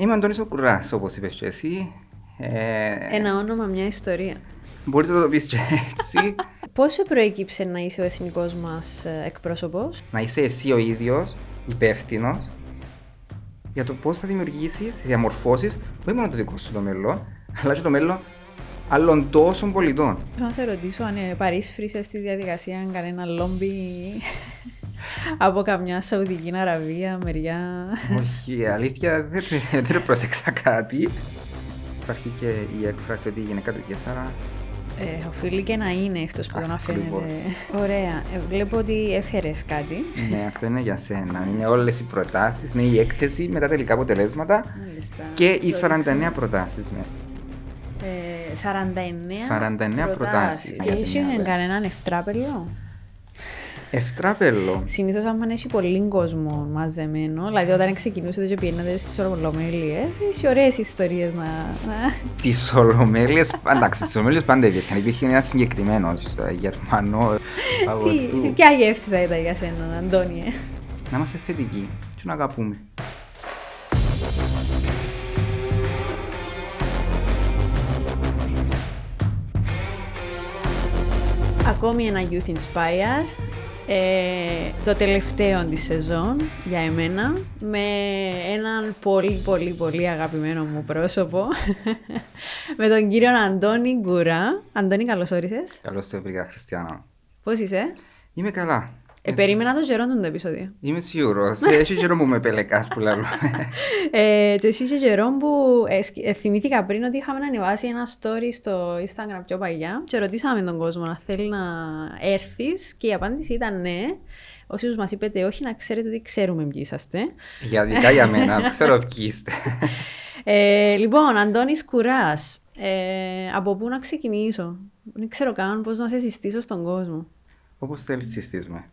Είμαι Αντώνης ο Κουράς, όπως είπες και εσύ. Ε, Ένα όνομα, μια ιστορία. Μπορείς να το πεις και έτσι. Πώς σε προέκυψε να είσαι ο εθνικός μας ε, εκπρόσωπος; να είσαι εσύ ο ίδιος υπεύθυνος για το πώς θα δημιουργήσεις, θα διαμορφώσεις, όχι μόνο το δικό σου το μέλλον, αλλά και το μέλλον άλλων τόσων πολιτών. Θέλω να σε ρωτήσω αν ε, παρίσφρησες στη διαδικασία κανένα λόμπι από καμιά Σαουδική Αραβία, μεριά. Όχι, η αλήθεια δεν, δεν πρόσεξα κάτι. Υπάρχει και η έκφραση ότι η γυναίκα του Κέσσαρα Ε, οφείλει και να είναι εκτός που το να Ακριβώς. φαίνεται. Ωραία. Ε, βλέπω ότι έφερες κάτι. Ναι, αυτό είναι για σένα. Είναι όλες οι προτάσεις, είναι η έκθεση με τα τελικά αποτελέσματα Μάλιστα. και οι Το 49 δείξαμε. προτάσεις. Ναι. Ε, 49, 49 προτάσεις για την Έχει ΑΒΕ. κανέναν ευτράπελο. Ευτράπελο. Συνήθως αν έχει πολύ κόσμο μαζεμένο, δηλαδή όταν ξεκινούσατε και πήγαινατε στις Ολομέλειες, έχει ωραίες ιστορίες να... να- Τις Ολομέλειε, εντάξει, τις Ολομέλειε πάντα υπήρχαν. Υπήρχε ένας συγκεκριμένος Γερμανό. από Τι, του- τι, ποια γεύση θα ήταν για σένα, Αντώνιε; Να είμαστε θετικοί και να αγαπούμε. Ακόμη ένα Youth Inspire, ε, το τελευταίο της σεζόν για εμένα, με έναν πολύ πολύ πολύ αγαπημένο μου πρόσωπο, με τον κύριο Αντώνη Γκουρά. Αντώνη, καλώς όρισες. Καλώς το βρήκα, Χριστιανό. Πώς είσαι; Είμαι καλά. Ε, περίμενα το καιρό του το επεισόδιο. Είμαι σίγουρος. Έχει καιρό που με πελεκάς που λέω. Ε, το εσύ και καιρό που ε, σκ- ε, θυμήθηκα πριν ότι είχαμε ανεβάσει ένα story στο Instagram πιο παλιά και ρωτήσαμε τον κόσμο να θέλει να έρθεις και η απάντηση ήταν ναι. Όσοι μας είπετε όχι, να ξέρετε ότι ξέρουμε ποιοι είσαστε. Για δικά για μένα, ξέρω ποιοι είστε. Ε, λοιπόν, Αντώνης Κουράς, ε, από πού να ξεκινήσω; Δεν ξέρω καν πώς να σε συστήσω στον κόσμο. Όπως θέλεις, συστή με.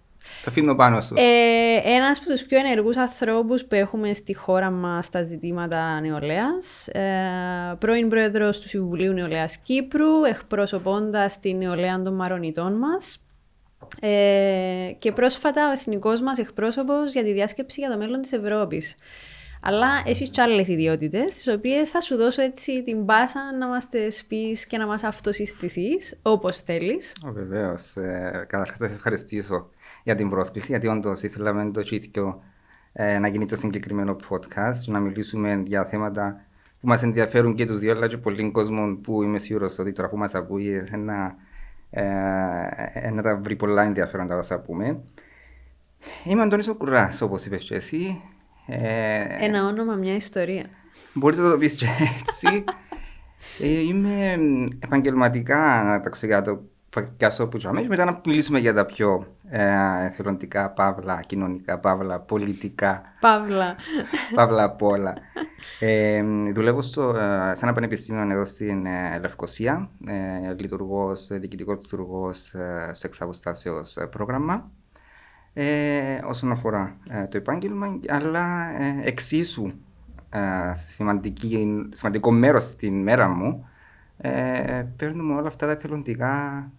Το αφήνω πάνω σου. Ε, ένας από τους πιο ενεργούς ανθρώπους που έχουμε στη χώρα μας στα ζητήματα νεολαίας, ε, πρώην πρόεδρος του Συμβουλίου Νεολαίας Κύπρου, εκπροσωπώντας την νεολαία των Μαρονιτών μας ε, και πρόσφατα ο εθνικός μας εκπρόσωπος για τη διάσκεψη για το μέλλον της Ευρώπης. Αλλά έχεις και άλλες ιδιότητες, τις οποίες θα σου δώσω έτσι την πάσα να μας τις πεις και να μας αυτοσυστηθείς, όπως θέλεις. Βεβαίως. Ε, Καταρχάς, θα σε ευχαριστήσω για την πρόσκληση, γιατί όντως ήθελα με το τσίτικο ε, να γίνει το συγκεκριμένο podcast, να μιλήσουμε για θέματα που μας ενδιαφέρουν και τους δύο, αλλά και πολλοί κόσμο που είμαι σίγουρος ότι τώρα που μας ακούει ε, να, ε, ε, να τα βρει πολλά ενδιαφέροντα όσα πούμε. Είμαι ο Αντώνης ο Κουράς, όπως είπες και εσύ. Ε, Ένα όνομα, μια ιστορία. Μπορείς να το πεις και έτσι. Ε, είμαι επαγγελματικά να τα ξεκάτω πιάσω που τσάμε και μετά να μιλήσουμε για τα πιο ε, εθελοντικά, παύλα, κοινωνικά, παύλα, πολιτικά, Παύλα. παύλα απ' όλα. Ε, δουλεύω στο, ε, σε ένα πανεπιστήμιο εδώ στην ε, Λευκοσία, ε, λειτουργός, ε, διοικητικός λειτουργός ε, σε εξαποστάσεως ε, πρόγραμμα. Ε, όσον αφορά ε, το επάγγελμα, αλλά ε, εξίσου ε, σημαντική, σημαντικό μέρος στην μέρα μου ε, παίρνουμε όλα αυτά τα εθελοντικά,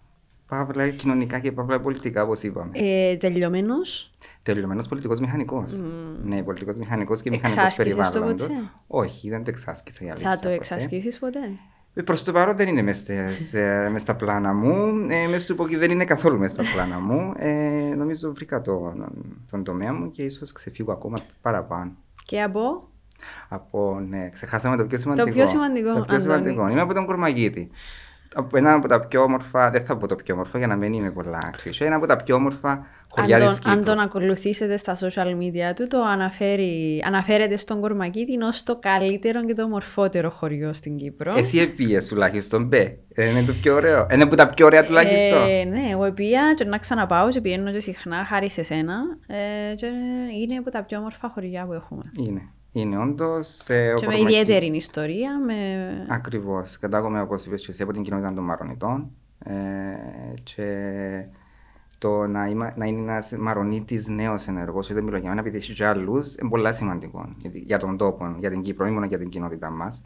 παύλα κοινωνικά και παύλα πολιτικά, όπως είπαμε. Ε, τελειωμένος. Τελειωμένος πολιτικός μηχανικός. Ναι, πολιτικός μηχανικός και μηχανικός Εξάσκησες το περιβάλλοντος. ποτέ; Όχι, δεν το εξάσκησα. η αλήθεια Θα το ποτέ. εξασκήσεις ποτέ; Ε, Προς το παρόν δεν είναι μέσα στα πλάνα μου. Ε, μες σου πω και δεν είναι καθόλου μέσα στα πλάνα μου. Ε, νομίζω βρήκα τον, τον τομέα μου και ίσως ξεφύγω ακόμα παραπάνω. Και από; Από, ναι, ξεχάσαμε το πιο σημαντικό. πιο σημαντικό, Το πιο Αντώνη. σημαντικό. Είμαι από τον Κορμαγίτη. Από Ένα από τα πιο όμορφα, δεν θα πω το πιο όμορφο για να μην είμαι πολλά κλεισέ, ένα από τα πιο όμορφα χωριά αν, της τον, Κύπρου. αν τον ακολουθήσετε στα social media του, το αναφέρει, αναφέρεται στον Κορμακίτη ως το καλύτερο και το ομορφότερο χωριό στην Κύπρο. Εσύ επίες τουλάχιστον, μπε. Ε, Είναι το πιο ωραίο. Είναι από τα πιο ωραία τουλάχιστον. Ε, ναι, εγώ πήγα και να ξαναπάω και πηγαίνω και συχνά χάρη σε σένα ε, και είναι από τα πιο όμορφα χωριά που έχουμε. Είναι. Είναι όντως. Ε, και με ιδιαίτερη ιστορία, με... Ακριβώς. Κατάγομαι, όπως είπες και εσύ, από την κοινότητα των Μαρονιτών. Ε, και το να, είμα, να είναι ένας Μαρονίτης νέος ενεργός, είτε μιλώ για μένα, επειδή έχει και άλλους, είναι πολύ σημαντικό γιατί- για τον τόπο, για την Κύπρο, όχι μόνο για την κοινότητα μας.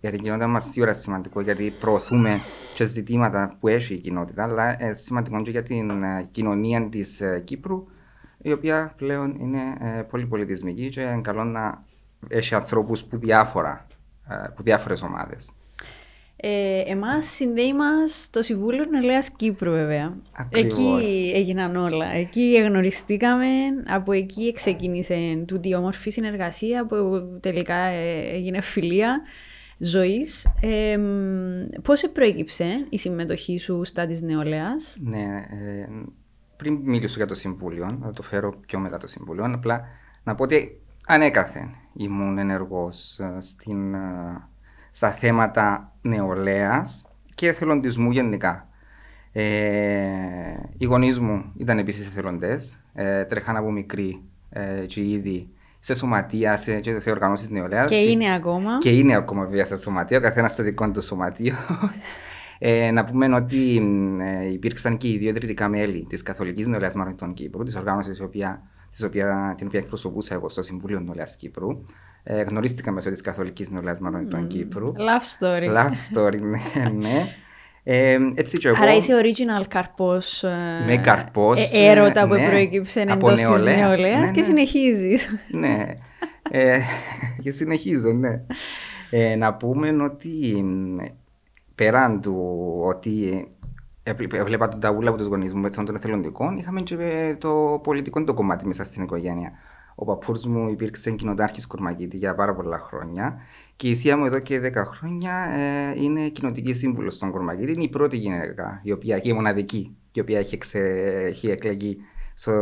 Για την κοινότητα μας σίγουρα σημαντικό, γιατί προωθούμε και ζητήματα που έχει η κοινότητα, αλλά ε, σημαντικό και για την ε, κοινωνία της Κύπρου, η οποία πλέον είναι ε, πολύ πολιτισμική και είναι καλό να έχει ανθρώπους που, διάφορα, ε, που διάφορες ομάδες. Ε, εμάς συνδέει μας το Συμβούλιο Νεολαίας Κύπρου βέβαια. Ακριβώς. Εκεί έγιναν όλα. Εκεί γνωριστήκαμε, από εκεί ξεκίνησε τούτη η όμορφη συνεργασία που τελικά ε, έγινε φιλία ζωής. Ε, πώς προέκυψε η συμμετοχή σου στα της νεολαίας; Ναι, ε, πριν μιλήσω για το Συμβούλιο, θα το φέρω πιο μετά το Συμβούλιο, απλά να πω ότι ανέκαθεν ήμουν ενεργός ε, στην, ε, στα θέματα νεολαίας και εθελοντισμού γενικά. Ε, οι γονείς μου ήταν επίσης εθελοντές. Ε, τρέχαν από μικροί ε, και ήδη σε σωματεία σε, και σε οργανώσεις νεολαίας. Και είναι ακόμα. Και είναι ακόμα βέβαια σε σωματεία, ο καθένας στο δικό του σωματείο. Ε, να πούμε ότι ε, υπήρξαν και οι δύο ιδρυτικά μέλη της Καθολικής Νεολαίας Μαρονιτών Κύπρου, τη οργάνωση την οποία, την οποία εκπροσωπούσα εγώ στο Συμβούλιο Νεολαία Κύπρου. Ε, γνωρίστηκα μέσω της Καθολικής Νεολαία Μαρονιτών mm. Κύπρου. Love story. Love story, ναι. ναι. Ε, έτσι και εγώ. Άρα είσαι original καρπός, ναι, καρπός ε, έρωτα που ναι, προέκυψε εντός της νεολαία ναι, και ναι. συνεχίζεις. Ναι, ε, και συνεχίζω, ναι. Ε, να πούμε ότι πέραν του ότι έβλεπα τον ταούλα από τους γονείς μου έτσι των εθελοντικών, είχαμε και το πολιτικό το κομμάτι μέσα στην οικογένεια. Ο παππούς μου υπήρξε κοινοτάρχης Κορμαγίτη για πάρα πολλά χρόνια και η θεία μου εδώ και 10 χρόνια ε, είναι κοινοτική σύμβουλος στον Κορμαγίτη. Είναι η πρώτη γυναίκα, η οποία και η μοναδική, η οποία έχει, εξε, έχει εκλεγεί στο,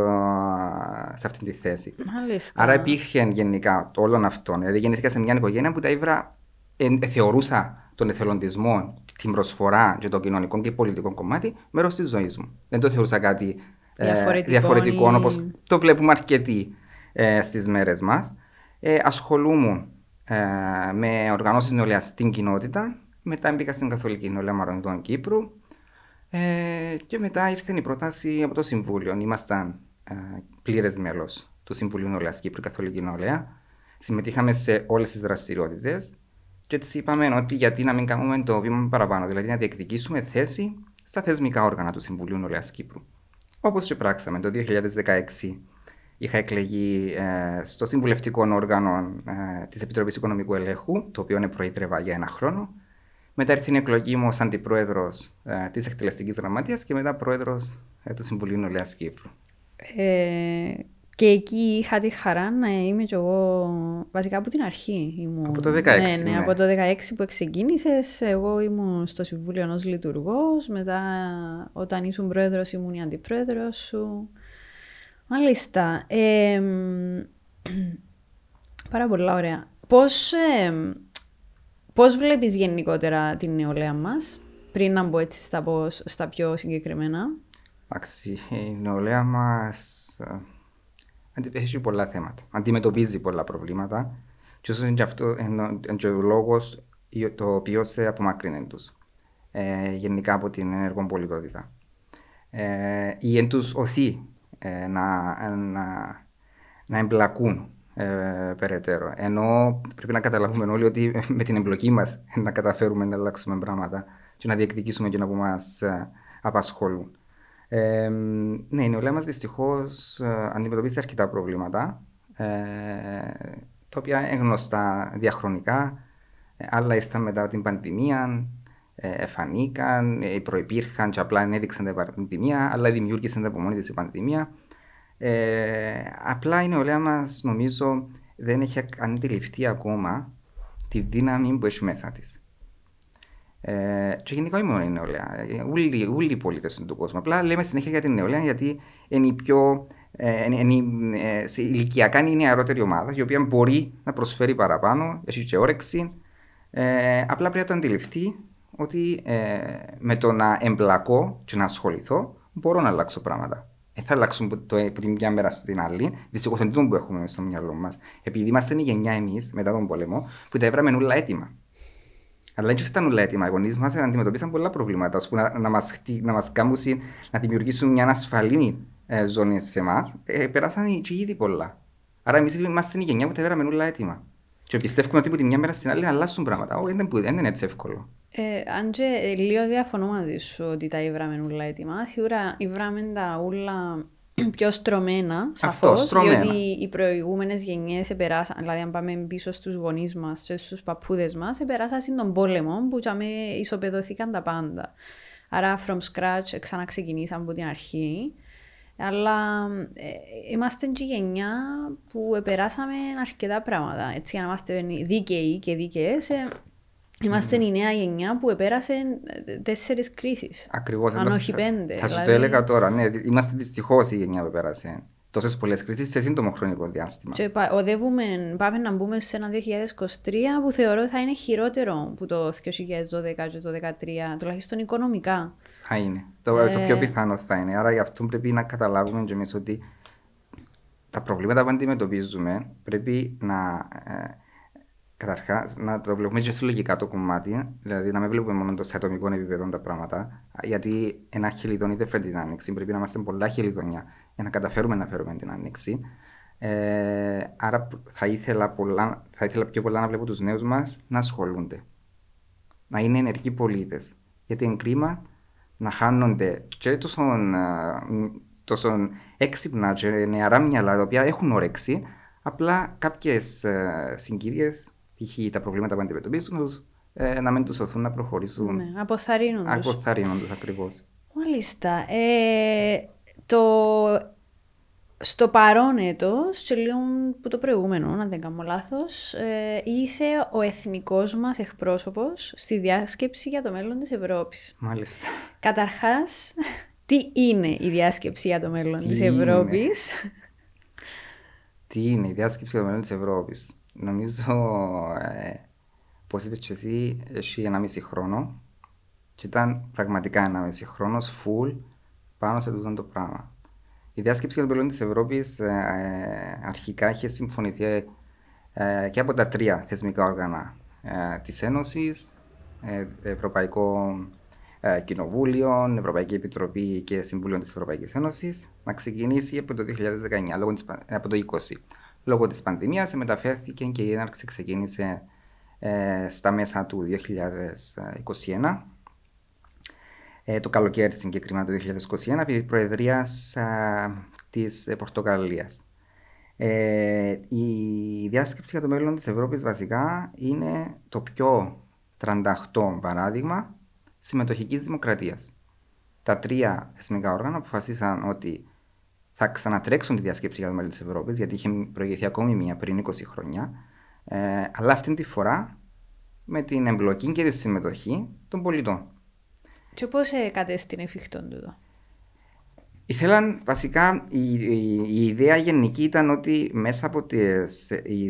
σε αυτή τη θέση. Μάλιστα. Άρα υπήρχε γενικά όλων αυτών. Δηλαδή γεννήθηκα σε μια οικογένεια που τα ήβρα ε, ε, θεωρούσα τον εθελοντισμό, την προσφορά και το κοινωνικό και πολιτικό κομμάτι μέρος της ζωής μου. Δεν το θεωρούσα κάτι διαφορετικό, διαφορετικό όπως το βλέπουμε αρκετοί ε, στις μέρες μας. Ε, ασχολούμαι ε, με οργανώσεις νεολαίας στην κοινότητα. Μετά μπήκα στην Καθολική Νεολαία Μαρονιτών Κύπρου ε, και μετά ήρθε η πρόταση από το Συμβούλιο. Ήμασταν ε, πλήρες μέλος του Συμβουλίου Νεολαίας Κύπρου, Καθολική Νεολαία. Συμμετείχαμε σε όλες τις δραστηριότητες και έτσι είπαμε ότι γιατί να μην κάνουμε το βήμα παραπάνω, δηλαδή να διεκδικήσουμε θέση στα θεσμικά όργανα του Συμβουλίου Νεολαίας Κύπρου. Όπως και πράξαμε το 2016 είχα εκλεγεί ε, στο συμβουλευτικό όργανο ε, της Επιτροπής Οικονομικού Ελέγχου, το οποίο είναι προείδρευα για ένα χρόνο. Μετά ήρθε η εκλογή μου ως αντιπρόεδρος ε, της Εκτελεστικής Γραμματείας και μετά πρόεδρος ε, του Συμβουλίου Νολέα Κύπρου. Ε, και εκεί είχα τη χαρά να είμαι κι εγώ βασικά από την αρχή. Ήμουν, από το 2016. Ναι, ναι, ναι, από το 2016 που ξεκίνησε, εγώ ήμουν στο Συμβούλιο ενός λειτουργός. Μετά, όταν ήσουν πρόεδρος, ήμουν η αντιπρόεδρος σου. Μάλιστα. Ε, πάρα πολλά ωραία. Πώς, ε, πώς βλέπεις γενικότερα την νεολαία μας, πριν να μπω έτσι στα, στα πιο συγκεκριμένα; Εντάξει, η νεολαία μας έχει πολλά θέματα. Αντιμετωπίζει πολλά προβλήματα και όσο είναι και αυτό είναι ο λόγος το οποίο σε απομακρύνει τους. Ε, γενικά από την ενεργό πολιτότητα. Ε, ή εν τους οθεί ε, να, να, να εμπλακούν ε, περαιτέρω. Ενώ πρέπει να καταλάβουμε όλοι ότι με την εμπλοκή μας να καταφέρουμε να αλλάξουμε πράγματα και να διεκδικήσουμε και να που μας ε, απασχολούν. Ε, ναι, η νεολαία μας δυστυχώς ε, αντιμετωπίζει αρκετά προβλήματα, ε, τα οποία είναι γνωστά διαχρονικά. Άλλα ήρθαν μετά την πανδημία, εφανήκαν, προπήρχαν και απλά έδειξαν την πανδημία, αλλά δημιούργησαν από μόνη της η πανδημία. Ε, απλά η νεολαία μας νομίζω δεν έχει αντιληφθεί ακόμα τη δύναμη που έχει μέσα της. Ε, και γενικά όχι μόνο η νεολαία, όλοι, όλοι οι πολίτες του κόσμου. Απλά λέμε συνέχεια για την νεολαία γιατί είναι η πιο ε, είναι, ε, σε ηλικιακά είναι η νεαρότερη ομάδα η οποία μπορεί να προσφέρει παραπάνω, έχει και όρεξη. Ε, απλά πρέπει να το αντιληφθεί ότι ε, με το να εμπλακώ και να ασχοληθώ μπορώ να αλλάξω πράγματα. Δεν θα αλλάξουν το, από την μια μέρα στην άλλη. Δυστυχώς είναι το που έχουμε στο μυαλό μας. Επειδή είμαστε η γενιά εμείς μετά τον πόλεμο που τα έβραμε όλα έτοιμα. Αλλά δεν ήταν όλα έτοιμα. Οι γονείς μας αντιμετωπίσαν πολλά προβλήματα. Α πούμε, να, να μας μας κάνουν να δημιουργήσουν μια ασφαλή ε, ζώνη σε εμάς. Ε, περάσαν και ήδη πολλά. Άρα εμείς είμαστε η γενιά που τα έβραμε όλα έτοιμα. Και πιστεύουμε ότι από τη μια μέρα στην άλλη να αλλάσουν πράγματα. Όχι, δεν, δεν είναι έτσι εύκολο. Ε, αν και ε, λίγο διαφωνώ μαζί σου ότι τα ήβραμε όλα έτοιμα, σίγουρα ήβραμε τα όλα πιο στρωμένα, Αυτός, σαφώς. στρωμένα. Διότι οι προηγούμενες γενιές επεράσαν, δηλαδή αν πάμε πίσω στους γονείς μας και στους παππούδες μας, επεράσαν τον πόλεμο που τσάμε ισοπεδωθήκαν τα πάντα. Άρα, from scratch, ξαναξεκινήσαμε από την αρχή. Αλλά ε, είμαστε και η γενιά που επεράσαμε αρκετά πράγματα. Έτσι, για να είμαστε δίκαιοι και δίκαιες, ε, είμαστε η νέα γενιά που επέρασε ε, τέσσερις κρίσεις. Ακριβώς. Αν εντός- όχι πέντε. Θα σου το δηλαδή. έλεγα τώρα. Ναι, είμαστε δυστυχώς η γενιά που πέρασε τόσες πολλές κρίσεις σε σύντομο χρονικό διάστημα. Και πα- οδεύουμε, πάμε να μπούμε σε ένα 2023 που θεωρώ θα είναι χειρότερο που το 2012 και το 2013, τουλάχιστον οικονομικά. Θα είναι. Το, το πιο πιθανό θα είναι. Άρα γι' αυτό πρέπει να καταλάβουμε και εμείς ότι τα προβλήματα που αντιμετωπίζουμε πρέπει να. Ε, Καταρχάς, να το βλέπουμε και συλλογικά το κομμάτι, δηλαδή να μην βλέπουμε μόνο το σε ατομικό επίπεδο τα πράγματα. Γιατί ένα χελιδόνι δεν φέρνει την άνοιξη. Πρέπει να είμαστε πολλά χελιδόνια για να καταφέρουμε να φέρουμε την άνοιξη. Ε, άρα θα ήθελα, πολλά, θα ήθελα πιο πολλά να βλέπω τους νέους μας να ασχολούνται. Να είναι ενεργοί πολίτες. Γιατί είναι κρίμα να χάνονται και τόσο, α, μ, τόσο έξυπνα και νεαρά μυαλά τα οποία έχουν όρεξη, απλά κάποιες συγκυρίες, π.χ. τα προβλήματα που αντιμετωπίζουν τους, ε, να μην τους οθούν να προχωρήσουν. Ναι, αποθαρρύνουν τους. Αποθαρρύνουν τους ακριβώς. Μάλιστα. Ε, το, στο παρόν έτος, και λίγο που το προηγούμενο, αν δεν κάνω λάθος, ε, είσαι ο εθνικός μας εκπρόσωπος στη διάσκεψη για το μέλλον της Ευρώπης. Μάλιστα. Καταρχάς, τι είναι η διάσκεψη για το μέλλον Τι της είναι; Ευρώπης; Τι είναι η διάσκεψη για το μέλλον της Ευρώπης; Νομίζω, ε, πώς είπες και εσύ, έχει ένα μισή χρόνο και ήταν πραγματικά ένα μισή χρόνος full πάνω σε τούτο το πράγμα. Η διάσκεψη για το μέλλον της Ευρώπης αρχικά είχε συμφωνηθεί ε, και από τα τρία θεσμικά όργανα ε, της Ένωσης, ε, Ευρωπαϊκό ε, Κοινοβούλιο, Ευρωπαϊκή Επιτροπή και Συμβούλιο της Ευρωπαϊκής Ένωσης να ξεκινήσει από το 2019, λόγω της, πα- ε, από το 20. Λόγω της πανδημίας μεταφέρθηκε και η έναρξη ξεκίνησε ε, στα μέσα του 2021. Ε, το καλοκαίρι συγκεκριμένα το 2021 επί προεδρίας α, της ε, Πορτογαλίας. Ε, η διάσκεψη για το μέλλον της Ευρώπης βασικά είναι το πιο 38 παράδειγμα συμμετοχικής δημοκρατίας. Τα τρία θεσμικά όργανα αποφασίσαν ότι θα ξανατρέξουν τη διάσκεψη για το μέλλον της Ευρώπης γιατί είχε προηγηθεί ακόμη μία πριν 20 χρόνια ε, αλλά αυτή τη φορά με την εμπλοκή και τη συμμετοχή των πολιτών. και πώς ε, κατέστην εφικτόν τούτο; Ήθελαν βασικά, η, η, η ιδέα γενική ήταν ότι μέσα από τις οι,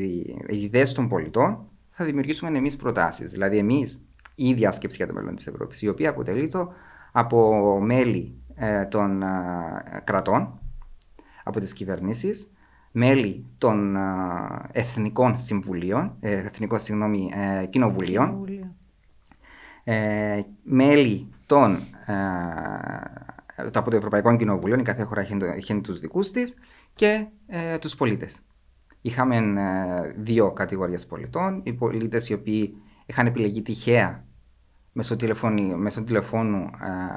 οι ιδέες των πολιτών θα δημιουργήσουμε εμείς προτάσεις. Δηλαδή εμείς η διάσκεψη για το μέλλον της Ευρώπης, η οποία αποτελείται από μέλη ε, των ε, κρατών, από τις κυβερνήσεις, μέλη των ε, εθνικών συμβουλίων, ε, εθνικών συγγνώμη, ε, κοινοβουλίων, Κοινοβούλιο. ε, μέλη των, ε, το- από το Ευρωπαϊκό Κοινοβούλιο, η κάθε χώρα είχε, το- είχε τους δικούς της και ε, τους πολίτες. Είχαμε ε, δύο κατηγορίες πολιτών, οι πολίτες οι οποίοι είχαν επιλεγεί τυχαία μέσω, τηλεφωνη- μέσω τηλεφώνου ε,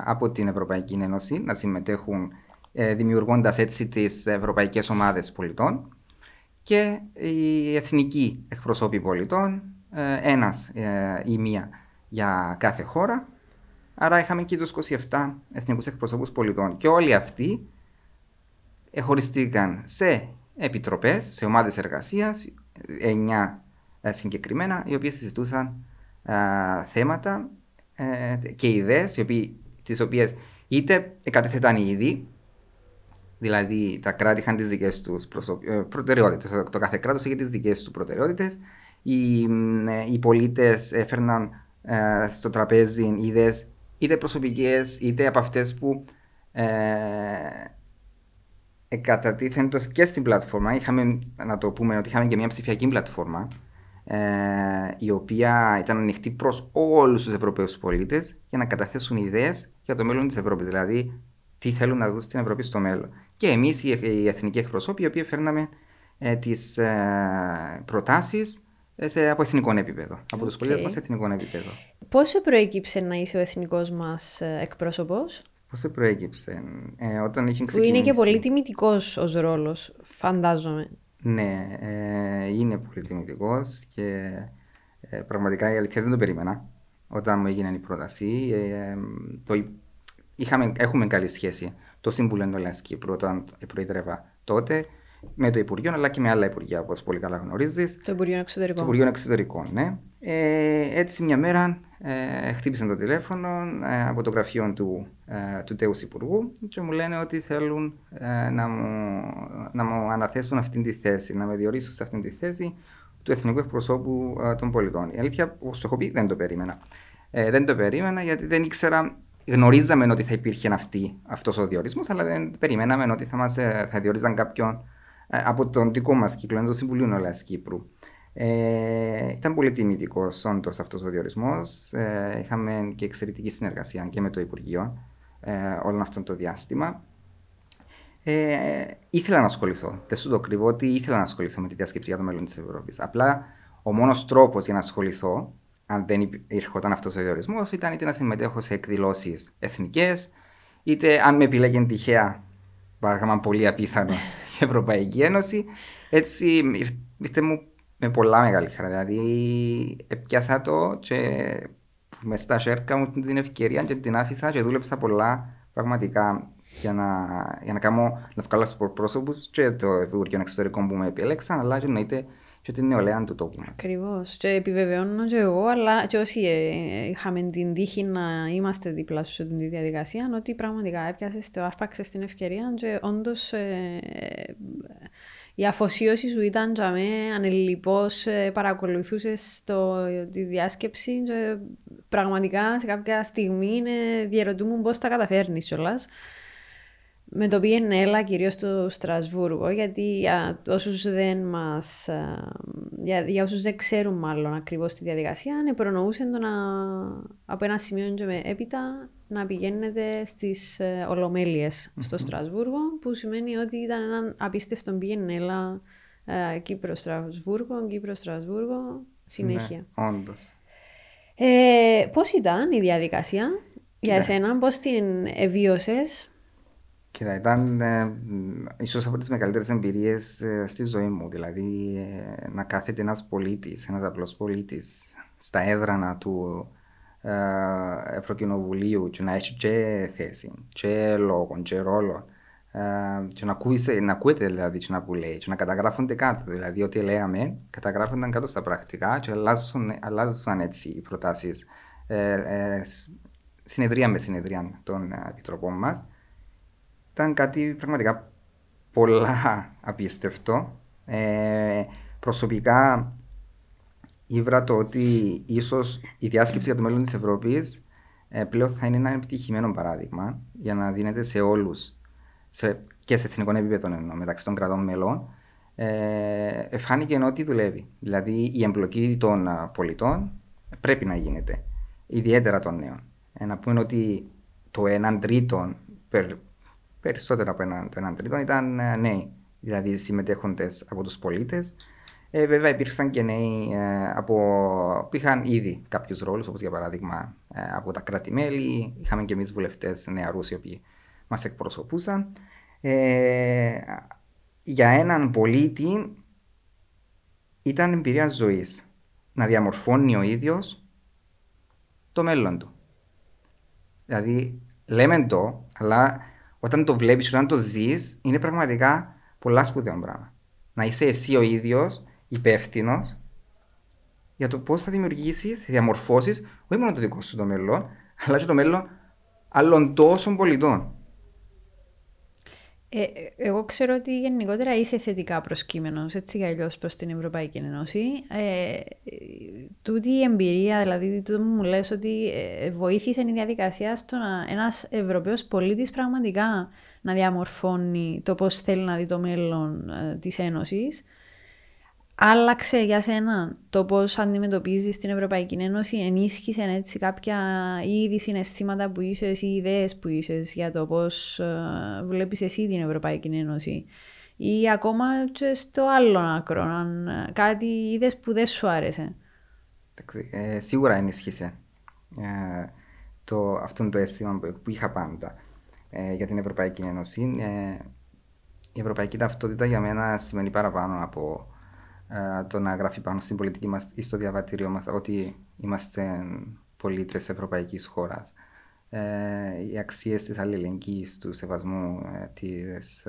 από την Ευρωπαϊκή Ένωση να συμμετέχουν ε, δημιουργώντας έτσι τις ευρωπαϊκές ομάδες πολιτών και οι εθνικοί εκπροσώποι πολιτών, ε, ένας ε, ή μία για κάθε χώρα. Άρα είχαμε και τους 27 εθνικούς εκπροσώπους πολιτών και όλοι αυτοί χωριστήκαν σε επιτροπές, σε ομάδες εργασίας, εννιά ε, συγκεκριμένα, οι οποίες συζητούσαν ε, θέματα ε, και ιδέες, οι οποίοι, τις οποίες είτε κατέθεταν ήδη, Δηλαδή, τα κράτη είχαν τις δικές τους προτεραιότητες. Το κάθε κράτος είχε τις δικές του προτεραιότητες. Οι, μ, ε, οι πολίτες έφερναν ε, στο τραπέζι ιδέε είτε προσωπικές είτε από αυτές που ε, κατατίθεντο και στην πλατφόρμα. Είχαμε, να το πούμε, ότι είχαμε και μια ψηφιακή πλατφόρμα ε, η οποία ήταν ανοιχτή προς όλους τους Ευρωπαίους πολίτες για να καταθέσουν ιδέες για το μέλλον της Ευρώπης. Δηλαδή, τι θέλουν να δουν στην Ευρώπη στο μέλλον. Και εμείς, οι, οι εθνικοί εκπροσώποι, οι οποίοι φέρναμε ε, τις ε, προτάσεις σε, από εθνικό επίπεδο. Από τους Οκ. πολίτε μας σε εθνικό επίπεδο. Πώς σε προέκυψε να είσαι ο εθνικός μας ε, εκπρόσωπος; Πώ προέκυψε, ε, όταν είχε ξεκινήσει. Που είναι και πολύ τιμητικός ως ρόλος, φαντάζομαι. Ναι, ε, είναι πολύ τιμητικός και ε, πραγματικά η αλήθεια δεν το περίμενα όταν μου έγινε η πρόταση. Ε, το, είχαμε, έχουμε καλή σχέση το Συμβούλιο Εντολέα Κύπρου, όταν προείδρευα τότε, με το Υπουργείο αλλά και με άλλα Υπουργεία, όπως πολύ καλά γνωρίζεις. Το Υπουργείο Εξωτερικών. Το Υπουργείο Εξωτερικών, ναι. Ε, έτσι, μια μέρα ε, χτύπησε το τηλέφωνο ε, από το γραφείο του, ε, του Τέους Υπουργού και μου λένε ότι θέλουν ε, να, μου, να μου αναθέσουν αυτή τη θέση, να με διορίσουν σε αυτή τη θέση του Εθνικού Εκπροσώπου ε, των Πολιτών. Η αλήθεια, όπω έχω πει, δεν το περίμενα. Ε, δεν το περίμενα γιατί δεν ήξερα γνωρίζαμε ότι θα υπήρχε αυτή, αυτός ο διορισμός, αλλά δεν περιμέναμε ότι θα, μας, ε, θα διορίζαν κάποιον ε, από τον δικό μας κύκλο, το Συμβουλίο Νολέα Κύπρου. Ε, ήταν πολύ τιμητικός όντως αυτός ο διορισμός. Ε, είχαμε και εξαιρετική συνεργασία και με το Υπουργείο ε, όλο αυτό το διάστημα. Ε, ήθελα να ασχοληθώ. Δεν σου το κρύβω ότι ήθελα να ασχοληθώ με τη διάσκεψη για το μέλλον της Ευρώπης. Απλά ο μόνος τρόπος για να ασχοληθώ αν δεν ήρχονταν αυτός ο διορισμός, ήταν είτε να συμμετέχω σε εκδηλώσεις εθνικές, είτε αν με επιλέγει τυχαία, παράδειγμα πολύ απίθανο, η Ευρωπαϊκή Ένωση. Έτσι ήρθε μου με πολλά μεγάλη χαρά. Δηλαδή, έπιασα το και με στα σέρκα μου την ευκαιρία και την άφησα και δούλεψα πολλά πραγματικά για να, για να, κάνω, να βγάλω στους πρόσωπους και το Υπουργείο Εξωτερικών που με επιλέξαν, αλλά και είτε και την νεολαία του τόπου μας. Ακριβώς. Και επιβεβαιώνω και εγώ, αλλά και όσοι ε, είχαμε την τύχη να είμαστε δίπλα σου σε αυτή τη διαδικασία, ότι πραγματικά έπιασες το άρπαξες την ευκαιρία και όντως ε, η αφοσίωση σου ήταν για με ανελειπώς ε, παρακολουθούσες τη διάσκεψη και πραγματικά σε κάποια στιγμή ε, διαρωτούμουν πώς τα καταφέρνεις κιόλας με το PNL, κυρίως στο Στρασβούργο, γιατί για όσους δεν μας, για, για όσους δεν ξέρουν μάλλον ακριβώς τη διαδικασία, ναι, προνοούσε το να, από ένα σημείο και με έπειτα να πηγαίνετε στις ε, ολομέλειες στο Στρασβούργο, που σημαίνει ότι ήταν ένα απίστευτο PNL ε, Κύπρο-Στρασβούργο, Κύπρο-Στρασβούργο, συνέχεια. Ναι, όντως. Ε, πώς ήταν η διαδικασία για εσένα, πώς την εβίωσες, Κοίτα, ήταν ε, ίσως από τις μεγαλύτερες εμπειρίες ε, στη ζωή μου. Δηλαδή, ε, να κάθεται ένας πολίτης, ένας απλός πολίτης, στα έδρανα του ε, Ευρωκοινοβουλίου και να έχει και θέση, και λόγο, και ρόλο. Ε, και να, ακούει, να ακούεται δηλαδή και να που λέει, και να καταγράφονται κάτω. Δηλαδή, ό,τι λέγαμε, καταγράφονταν κάτω στα πρακτικά και αλλάζουν, έτσι οι προτάσεις ε, ε, συνεδρία με συνεδρία των επιτροπών μας ήταν κάτι πραγματικά πολλά απίστευτο. Ε, προσωπικά ήβρα το ότι ίσως η διάσκεψη για το μέλλον της Ευρώπης ε, πλέον θα είναι ένα επιτυχημένο παράδειγμα για να δίνεται σε όλους και σε εθνικό επίπεδο εννοώ, μεταξύ των κρατών μελών. Ε, φάνηκε ότι δουλεύει. Δηλαδή η εμπλοκή των πολιτών πρέπει να γίνεται, ιδιαίτερα των νέων. Ε, να πούμε ότι το 1 τρίτο περισσότερο από έναν, το έναν τρίτο ήταν ε, νέοι, δηλαδή συμμετέχοντες από τους πολίτες. Ε, βέβαια υπήρξαν και νέοι ε, από, που είχαν ήδη κάποιους ρόλους, όπως για παράδειγμα ε, από τα κράτη-μέλη. Είχαμε και εμείς βουλευτές νεαρούς οι οποίοι μας εκπροσωπούσαν. Ε, για έναν πολίτη ήταν εμπειρία ζωής να διαμορφώνει ο ίδιος το μέλλον του. Δηλαδή, λέμε το, αλλά όταν το βλέπεις, όταν το ζεις, είναι πραγματικά πολλά σπουδαίο πράγμα. Να είσαι εσύ ο ίδιος υπεύθυνος για το πώς θα δημιουργήσεις, θα διαμορφώσεις όχι μόνο το δικό σου το μέλλον, αλλά και το μέλλον άλλων τόσων πολιτών. Ε, εγώ ξέρω ότι γενικότερα είσαι θετικά προσκύμενος έτσι κι αλλιώς προς την Ευρωπαϊκή Ένωση. Ε, τούτη η εμπειρία, δηλαδή, τούτο μου λες ότι ε, βοήθησε η διαδικασία στο να ένας Ευρωπαίος πολίτης πραγματικά να διαμορφώνει το πώς θέλει να δει το μέλλον ε, της Ένωσης άλλαξε για σένα το πώς αντιμετωπίζεις την Ευρωπαϊκή Ένωση, ενίσχυσε έτσι κάποια ήδη συναισθήματα που είσαι ή ιδέες που είσαι για το πώς ε, βλέπεις εσύ την Ευρωπαϊκή Ένωση; Ή ακόμα και στο άλλο άκρο, αν ε, κάτι είδες που δεν σου άρεσε; Ε, σίγουρα ενίσχυσε ε, το, αυτό το αίσθημα που, που είχα πάντα. ε, για την Ευρωπαϊκή Ένωση. Ε, η ευρωπαϊκή ταυτότητα για μένα σημαίνει παραπάνω από ε, το να γράφει πάνω στην πολιτική μας ή στο διαβατήριο μας ότι είμαστε πολίτες ευρωπαϊκής χώρας. Ε, οι αξίες της αλληλεγγύης, του σεβασμού, ε, της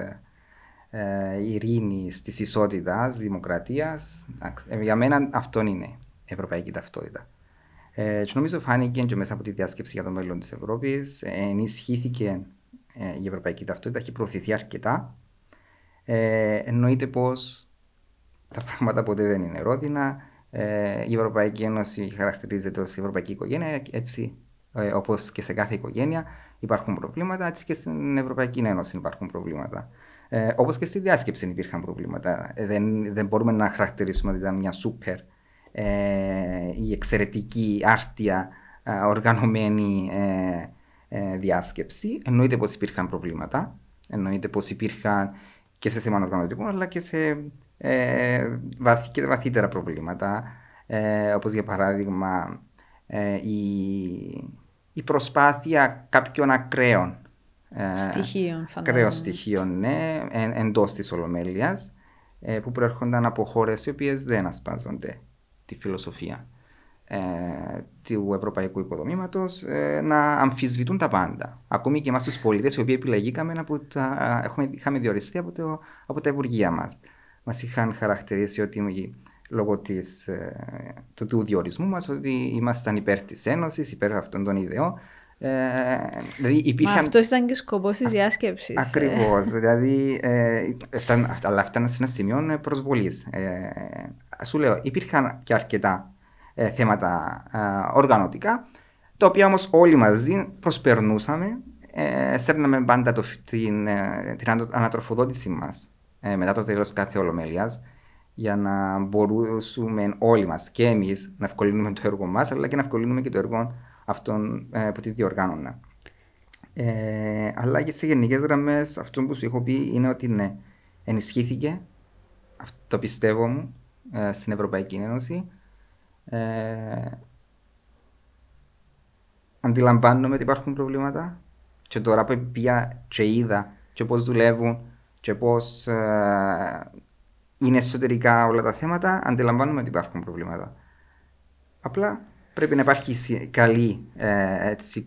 ε, ειρήνης, της ισότητας, δημοκρατίας. Ε, για μένα αυτό είναι η ευρωπαϊκή ταυτότητα. Ε, και νομίζω φάνηκε και μέσα από τη διάσκεψη για το μέλλον της Ευρώπης, ενισχύθηκε η ευρωπαϊκή ταυτότητα, έχει προωθηθεί αρκετά. Ε, εννοείται πως τα πράγματα ποτέ δεν είναι ρόδινα. Ε, η Ευρωπαϊκή Ένωση χαρακτηρίζεται ως η Ευρωπαϊκή Οικογένεια, έτσι ε, όπως και σε κάθε οικογένεια υπάρχουν προβλήματα, έτσι και στην Ευρωπαϊκή Ένωση υπάρχουν προβλήματα. Ε, Όπως και στη διάσκεψη υπήρχαν προβλήματα. Ε, δεν, δεν μπορούμε να χαρακτηρίσουμε ότι ήταν μια σούπερ ε, ή εξαιρετική, άρτια, ε, οργανωμένη ε, ε, διάσκεψη. Εννοείται πως υπήρχαν προβλήματα. Εννοείται πως υπήρχαν και σε θέμα οργανωτικών, αλλά και σε ε, βαθύ, και βαθύτερα προβλήματα. Ε, όπως για παράδειγμα ε, η, η προσπάθεια κάποιων ακραίων ε, στοιχείων, ακραίων στοιχείων ναι, εντός της Ολομέλειας, ε, που προέρχονταν από χώρες οι οποίες δεν ασπάζονται τη φιλοσοφία ε, του ευρωπαϊκού οικοδομήματος ε, να αμφισβητούν τα πάντα. Ακόμη και εμάς τους πολίτες, οι οποίοι επιλεγήκαμε από τα, έχουμε, είχαμε διοριστεί από, το, από τα υπουργεία μας. Μας είχαν χαρακτηρίσει ότι λόγω της, ε, του, του διορισμού μας ότι ήμασταν υπέρ της Ένωσης, υπέρ αυτών των ιδεών. Ε, δηλαδή υπήρχαν... Μα αυτός ήταν και ο σκοπός της διάσκεψης. Ακριβώς. δηλαδή, ε, φτάν, αλλά φτάναν σε ένα σημείο προσβολής. Ε, σου λέω, υπήρχαν και αρκετά ε, θέματα ε, οργανωτικά, τα οποία όμως όλοι μαζί προσπερνούσαμε, ε, στέλναμε πάντα το, την, ε, την ανατροφοδότηση μας ε, μετά το τέλος κάθε ολομέλειας, για να μπορούσαμε όλοι μας και εμείς να ευκολύνουμε το έργο μας, αλλά και να ευκολύνουμε και το έργο αυτών ε, που τη διοργάνωνα. Ε, αλλά και σε γενικές γραμμές, αυτό που σου έχω πει είναι ότι ναι, ενισχύθηκε. Αυτό το πιστεύω μου ε, στην Ευρωπαϊκή Ένωση. Ε, αντιλαμβάνομαι ότι υπάρχουν προβλήματα και τώρα που πια και είδα και πώς δουλεύουν και πώς ε, είναι εσωτερικά όλα τα θέματα, αντιλαμβάνομαι ότι υπάρχουν προβλήματα. Απλά πρέπει να υπάρχει καλή ε, έτσι,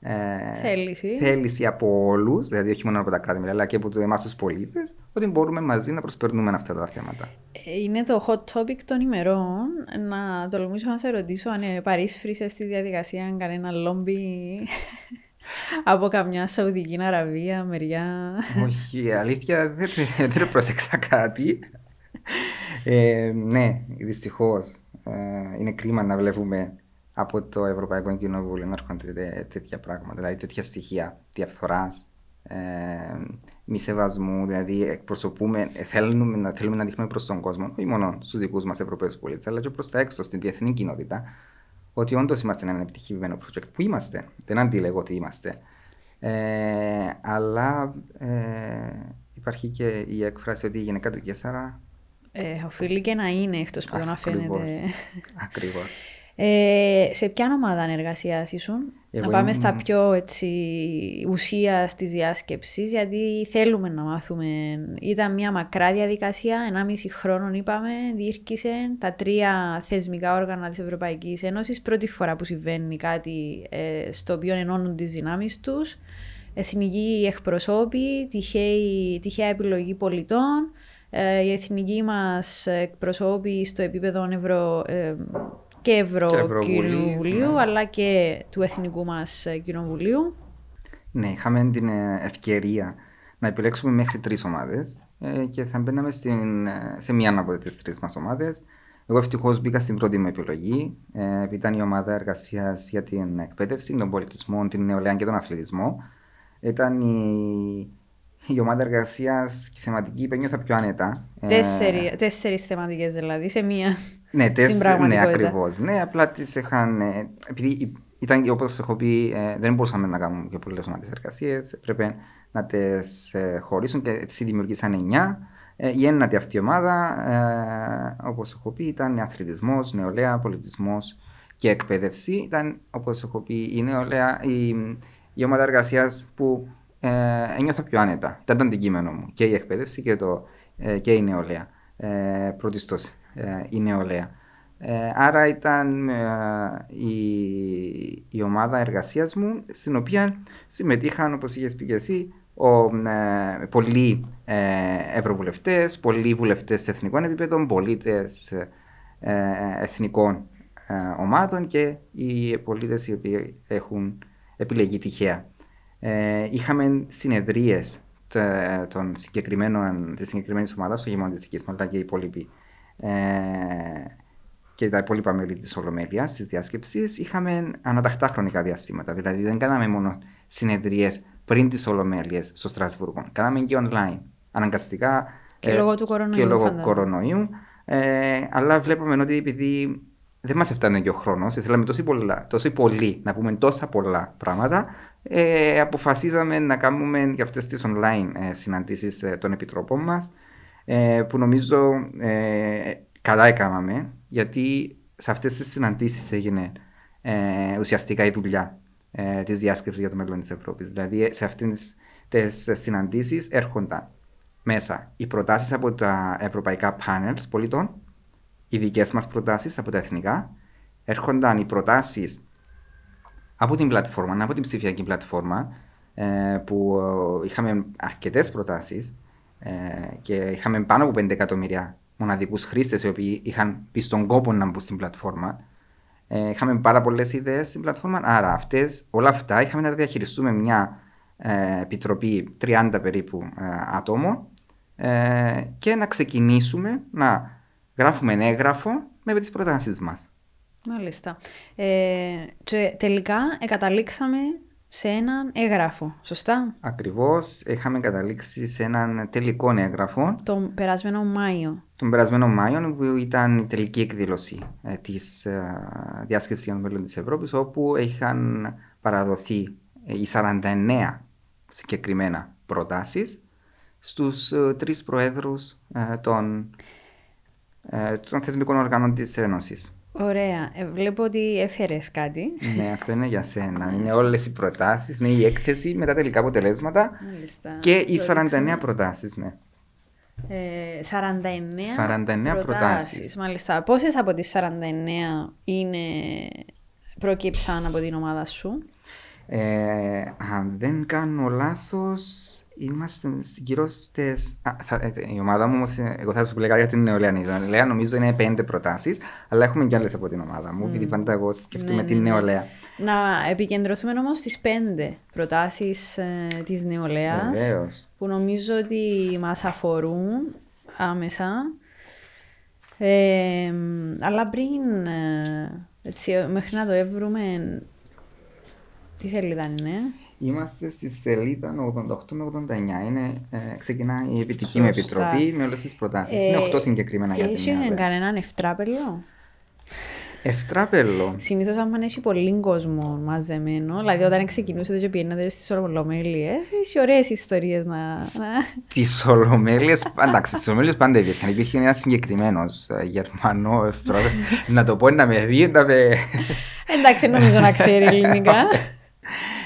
ε, θέληση. θέληση από όλους, δηλαδή όχι μόνο από τα κράτη, αλλά και από εμάς τους πολίτες, ότι μπορούμε μαζί να προσπερνούμε αυτά τα θέματα. Ε, είναι το hot topic των ημερών. Να τολμήσω να σε ρωτήσω αν παρήσφρισε στη διαδικασία κανένα λόμπι από καμιά Σαουδική Αραβία, μεριά. Όχι, αλήθεια δεν, δεν πρόσεξα κάτι. Ε, ναι, δυστυχώς. Ε, είναι κρίμα να βλέπουμε από το Ευρωπαϊκό Κοινοβούλιο να έρχονται τέτοια πράγματα, δηλαδή τέτοια στοιχεία διαφθοράς, ε, μη σεβασμού, δηλαδή εκπροσωπούμε, ε, θέλουμε, να, θέλουμε να δείχνουμε προς τον κόσμο, όχι μόνο στους δικούς μας Ευρωπαίους πολίτες, αλλά και προς τα έξω, στην διεθνή κοινότητα, ότι όντως είμαστε ένα επιτυχημένο project. Που είμαστε, δεν αντίλεγω ότι είμαστε. Ε, αλλά ε, υπάρχει και η έκφραση ότι η γυναίκα του Κέσσαρα ε, οφείλει και να είναι εκτός που να φαίνεται. Ακριβώς. Ε, σε ποια ομάδα εργασία ήσουν, Να πάμε στα πιο έτσι, ουσία της διάσκεψης, γιατί θέλουμε να μάθουμε. Ήταν μια μακρά διαδικασία, 1,5 χρόνο είπαμε, διήρκησε τα τρία θεσμικά όργανα της Ευρωπαϊκής Ένωσης. Πρώτη φορά που συμβαίνει κάτι ε, στο οποίο ενώνουν τις δυνάμεις τους. Εθνική εκπροσώπη, τυχαία επιλογή πολιτών, ε, η εθνική μας εκπροσώπη στο επίπεδο ευρω, ε, και Ευρωκοινοβουλίου, ναι. αλλά και του Εθνικού μας Κοινοβουλίου. Ναι, είχαμε την ε, ευκαιρία να επιλέξουμε μέχρι τρεις ομάδες και θα μπαίναμε στην, σε μία από τις τρεις μας ομάδες. Εγώ ευτυχώς μπήκα στην πρώτη μου επιλογή, επειδή ήταν η ομάδα εργασίας για την εκπαίδευση, τον πολιτισμό, την νεολαία και τον αθλητισμό. Ήταν η η ομάδα εργασίας και θεματική νιώθα πιο άνετα. Τέσσερι, τέσσερις θεματικές δηλαδή, σε μία Ναι, τέσσερι, ναι ακριβώς. Ναι, απλά τις είχαν... Ε, επειδή ήταν, όπως έχω πει, ε, δεν μπορούσαμε να κάνουμε και πολλές ομάδες εργασίες. Έπρεπε να τις ε, χωρίσουν και έτσι δημιουργήσαν εννιά. Η ένατη αυτή ομάδα, όπως έχω πει, ήταν αθλητισμός, νεολαία, πολιτισμός και εκπαίδευση. Ήταν, όπως έχω πει, η νεολαία... Η, η ομάδα εργασίας που ε, ένιωθα πιο άνετα. Ήταν το αντικείμενο μου. Και η εκπαίδευση και, το, ε, και η νεολαία. Ε, πρωτίστως ε, η νεολαία. Ε, άρα ήταν ε, η, η ομάδα εργασίας μου στην οποία συμμετείχαν όπως είχες πει και εσύ ο, ε, πολλοί ε, ευρωβουλευτές, πολλοί βουλευτές σε εθνικών επίπεδων, πολίτες εθνικών ομάδων και οι πολίτες οι οποίοι έχουν επιλεγεί τυχαία. Είχαμε συνεδρίες των συγκεκριμένων, της συγκεκριμένης ομάδας, όχι μόνο της δικής μου, αλλά και οι υπόλοιποι και τα υπόλοιπα μέλη της Ολομέλειας, της διάσκεψης, είχαμε αναταχτά χρονικά διαστήματα. Δηλαδή δεν κάναμε μόνο συνεδρίες πριν τις Ολομέλειες στο Στρασβούργο. Κάναμε και online. Αναγκαστικά. Και ε, λόγω του κορονοϊού. Και λόγω κορονοϊού. Ε, αλλά βλέπουμε ότι επειδή δεν μας έφτανε και ο χρόνος, θέλαμε τόσο, πολλά, τόσο πολύ να πούμε τόσα πολλά πράγματα, ε, αποφασίζαμε να κάνουμε για αυτές τις online ε, συναντήσεις ε, των επιτροπών μας. Ε, που νομίζω ε, καλά έκαναμε, γιατί σε αυτές τις συναντήσεις έγινε ε, ουσιαστικά η δουλειά ε, της διάσκεψης για το μέλλον της Ευρώπης. Δηλαδή, σε αυτές τις συναντήσεις έρχονταν μέσα οι προτάσεις από τα ευρωπαϊκά πάνελς πολιτών, οι δικές μας προτάσεις από τα εθνικά, έρχονταν οι προτάσεις από την πλατφόρμα, από την ψηφιακή πλατφόρμα, ε, που είχαμε αρκετές προτάσεις ε, και είχαμε πάνω από 5 εκατομμύρια μοναδικούς χρήστες οι οποίοι είχαν πει στον κόπο να μπουν στην πλατφόρμα. Ε, είχαμε πάρα πολλές ιδέες στην πλατφόρμα. Άρα αυτές, όλα αυτά είχαμε να τα διαχειριστούμε μια ε, επιτροπή 30 περίπου ε, ατόμων ε, και να ξεκινήσουμε να γράφουμε έγγραφο με τις προτάσεις μας. Μάλιστα. Ε, και τελικά εγκαταλείξαμε σε έναν έγγραφο, σωστά; Ακριβώς. Είχαμε καταλήξει σε έναν τελικό έγγραφο. Τον περασμένο Μάιο. Τον περασμένο Μάιο, που ήταν η τελική εκδήλωση ε, της ε, διάσκεψης για το μέλλον της Ευρώπης, όπου είχαν παραδοθεί ε, οι 49 συγκεκριμένα προτάσεις στους ε, τρεις προέδρους ε, των, ε, των θεσμικών οργάνων της Ένωσης. Ωραία. Ε, βλέπω ότι έφερες κάτι. ναι, αυτό είναι για σένα. Είναι όλες οι προτάσεις, είναι η έκθεση με τα τελικά αποτελέσματα Μάλιστα. και οι 49 προτάσεις, ναι. Ε, 49, 49 προτάσεις. Μάλιστα. Πόσες από τις 49 είναι προκύψαν από την ομάδα σου; Ε, αν δεν κάνω λάθος, είμαστε στην κυρίω Η ομάδα μου όμως, εγώ θα σου πω για την νεολαία. Η νεολαία νομίζω είναι πέντε προτάσεις, αλλά έχουμε κι άλλες από την ομάδα μου, επειδή πάντα εγώ σκεφτούμε Ναι, την ναι, ναι. νεολαία. Να επικεντρωθούμε όμως στις πέντε προτάσεις ε, της νεολαίας. Βεβαίως. που νομίζω ότι μας αφορούν άμεσα. Ε, αλλά πριν, ε, έτσι, μέχρι να το έβρουμε, τι σελίδα είναι; Είμαστε στη σελίδα 88 με 89. Είναι, ε, ξεκινά η επιτική με Σωστά. επιτροπή με όλες τις προτάσεις. Ε, είναι 8 συγκεκριμένα για την Έχει νεολαία. κανέναν ευτράπελο. Ευτράπελο. Συνήθως, αν έχει πολύ κόσμο μαζεμένο, δηλαδή όταν ξεκινούσατε και πηγαίνατε στις Ολομέλειες, έχει ωραίες ιστορίες να. να- Τις Ολομέλειες. Εντάξει, στις Ολομέλειες πάντα υπήρχαν. Υπήρχε ένας συγκεκριμένος Γερμανός. να το πω να με δει, να με. Εντάξει, νομίζω να ξέρει ελληνικά.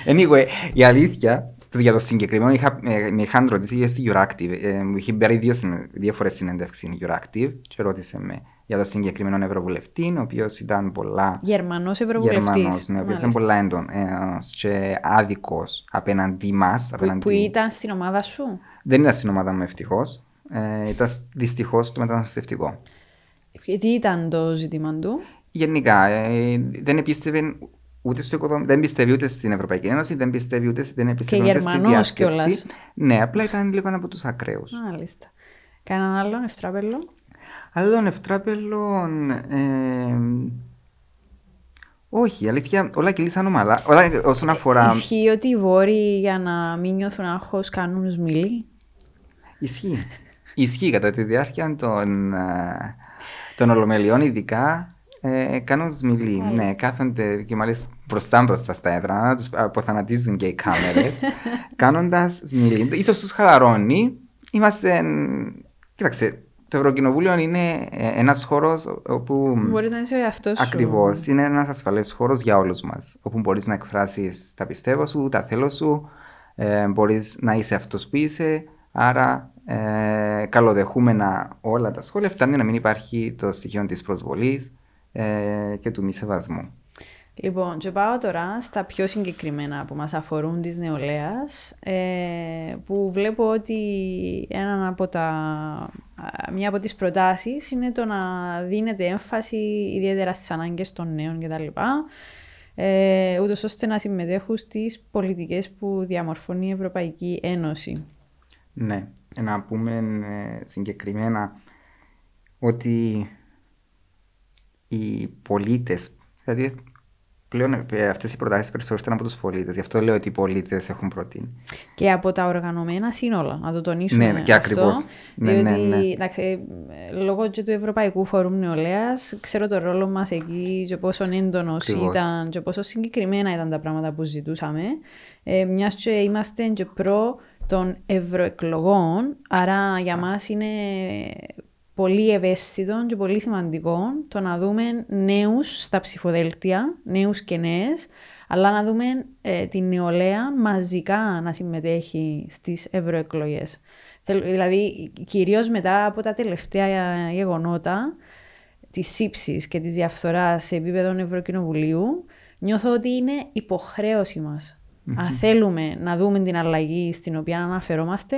Anyway, η αλήθεια για το συγκεκριμένο είχα, ε, με είχαν ρωτήσει και στη Euractiv. Ε, μου είχε πάρει δύο, συνε- δύο φορές συνέντευξη η Euractiv και ρώτησε με για το συγκεκριμένο Ευρωβουλευτή, ο οποίος ήταν πολλά Γερμανός Ευρωβουλευτής. Γερμανός, ναι, ο οποίος ήταν πολλά έντονος και άδικος απέναντί μας. Που, απέναντι- που ήταν στην ομάδα σου; Δεν ήταν στην ομάδα μου ευτυχώς. Ε, ήταν δυστυχώς το μεταναστευτικό. Και Τι ήταν το ζήτημα του; Γενικά, ε, δεν επίστευε ούτε στο οικοδόμημα, δεν πιστεύει ούτε στην Ευρωπαϊκή Ένωση, δεν πιστεύει ούτε, δεν επίστευε Και ούτε στη Γερμανός διάσκεψη. κιόλας. Ναι, απλά ήταν λίγο από τους ακραίους. Μάλιστα. Κανέναν άλλον ευτράπελο. Άλλον ευτράπελον... Ε, όχι, η αλήθεια, όλα κυλήσαν ομαλά. Όλα όσον αφορά... Ισχύει ότι οι βόρειοι για να μην νιώθουν άγχος κάνουν σμιλή. Ισχύει. Ισχύει κατά τη διάρκεια των, ε, των ολομελιών, ειδικά ε, κάνουν σμιλή. Ναι, κάθονται και μάλιστα μπροστά μπροστά στα έδρανα, τους αποθανατίζουν και οι κάμερες, κάνοντας σμιλή. Ίσως τους χαλαρώνει. Είμαστε, κοίταξε, το Ευρωκοινοβούλιο είναι ε, ένας χώρος όπου. Μπορείς να είσαι ο εαυτός σου. Ακριβώς. Είναι ένας ασφαλές χώρος για όλους μας. Όπου μπορείς να εκφράσεις τα πιστεύω σου, τα θέλω σου. Ε, μπορείς να είσαι αυτός που είσαι. Άρα, ε, καλοδεχούμενα όλα τα σχόλια. Φτάνει να μην υπάρχει το στοιχείο της προσβολής ε, και του μη σεβασμού. Λοιπόν, και πάω τώρα στα πιο συγκεκριμένα που μας αφορούν της νεολαίας, ε, που βλέπω ότι ένα από τα, μια από τις προτάσεις είναι το να δίνεται έμφαση ιδιαίτερα στις ανάγκες των νέων κτλ. Ε, ούτως ώστε να συμμετέχουν στις πολιτικές που διαμορφώνει η Ευρωπαϊκή Ένωση. Ναι, να πούμε ε, συγκεκριμένα ότι οι πολίτες, δηλαδή πλέον ε, αυτές οι προτάσεις περισσότερο ήταν από τους πολίτες. Γι' αυτό λέω ότι οι πολίτες έχουν προτείνει. Και από τα οργανωμένα σύνολα, να το τονίσουμε. Ναι, και ακριβώς. Ναι, διότι, ναι, ναι. Εντάξει, λόγω και του Ευρωπαϊκού Φόρουμ Νεολαίας, ξέρω το ρόλο μας εκεί και πόσο έντονος ήταν και πόσο συγκεκριμένα ήταν τα πράγματα που ζητούσαμε. Ε, Μιας και είμαστε και προ των ευρωεκλογών, άρα για μας είναι πολύ ευαίσθητο και πολύ σημαντικό το να δούμε νέους στα ψηφοδέλτια, νέους και νέες, αλλά να δούμε ε, την νεολαία μαζικά να συμμετέχει στις ευρωεκλογές. Δηλαδή, κυρίως μετά από τα τελευταία γεγονότα της ύψη και της διαφθοράς σε επίπεδο Ευρωκοινοβουλίου, νιώθω ότι είναι υποχρέωση μας. Αν θέλουμε να δούμε την αλλαγή στην οποία αναφερόμαστε,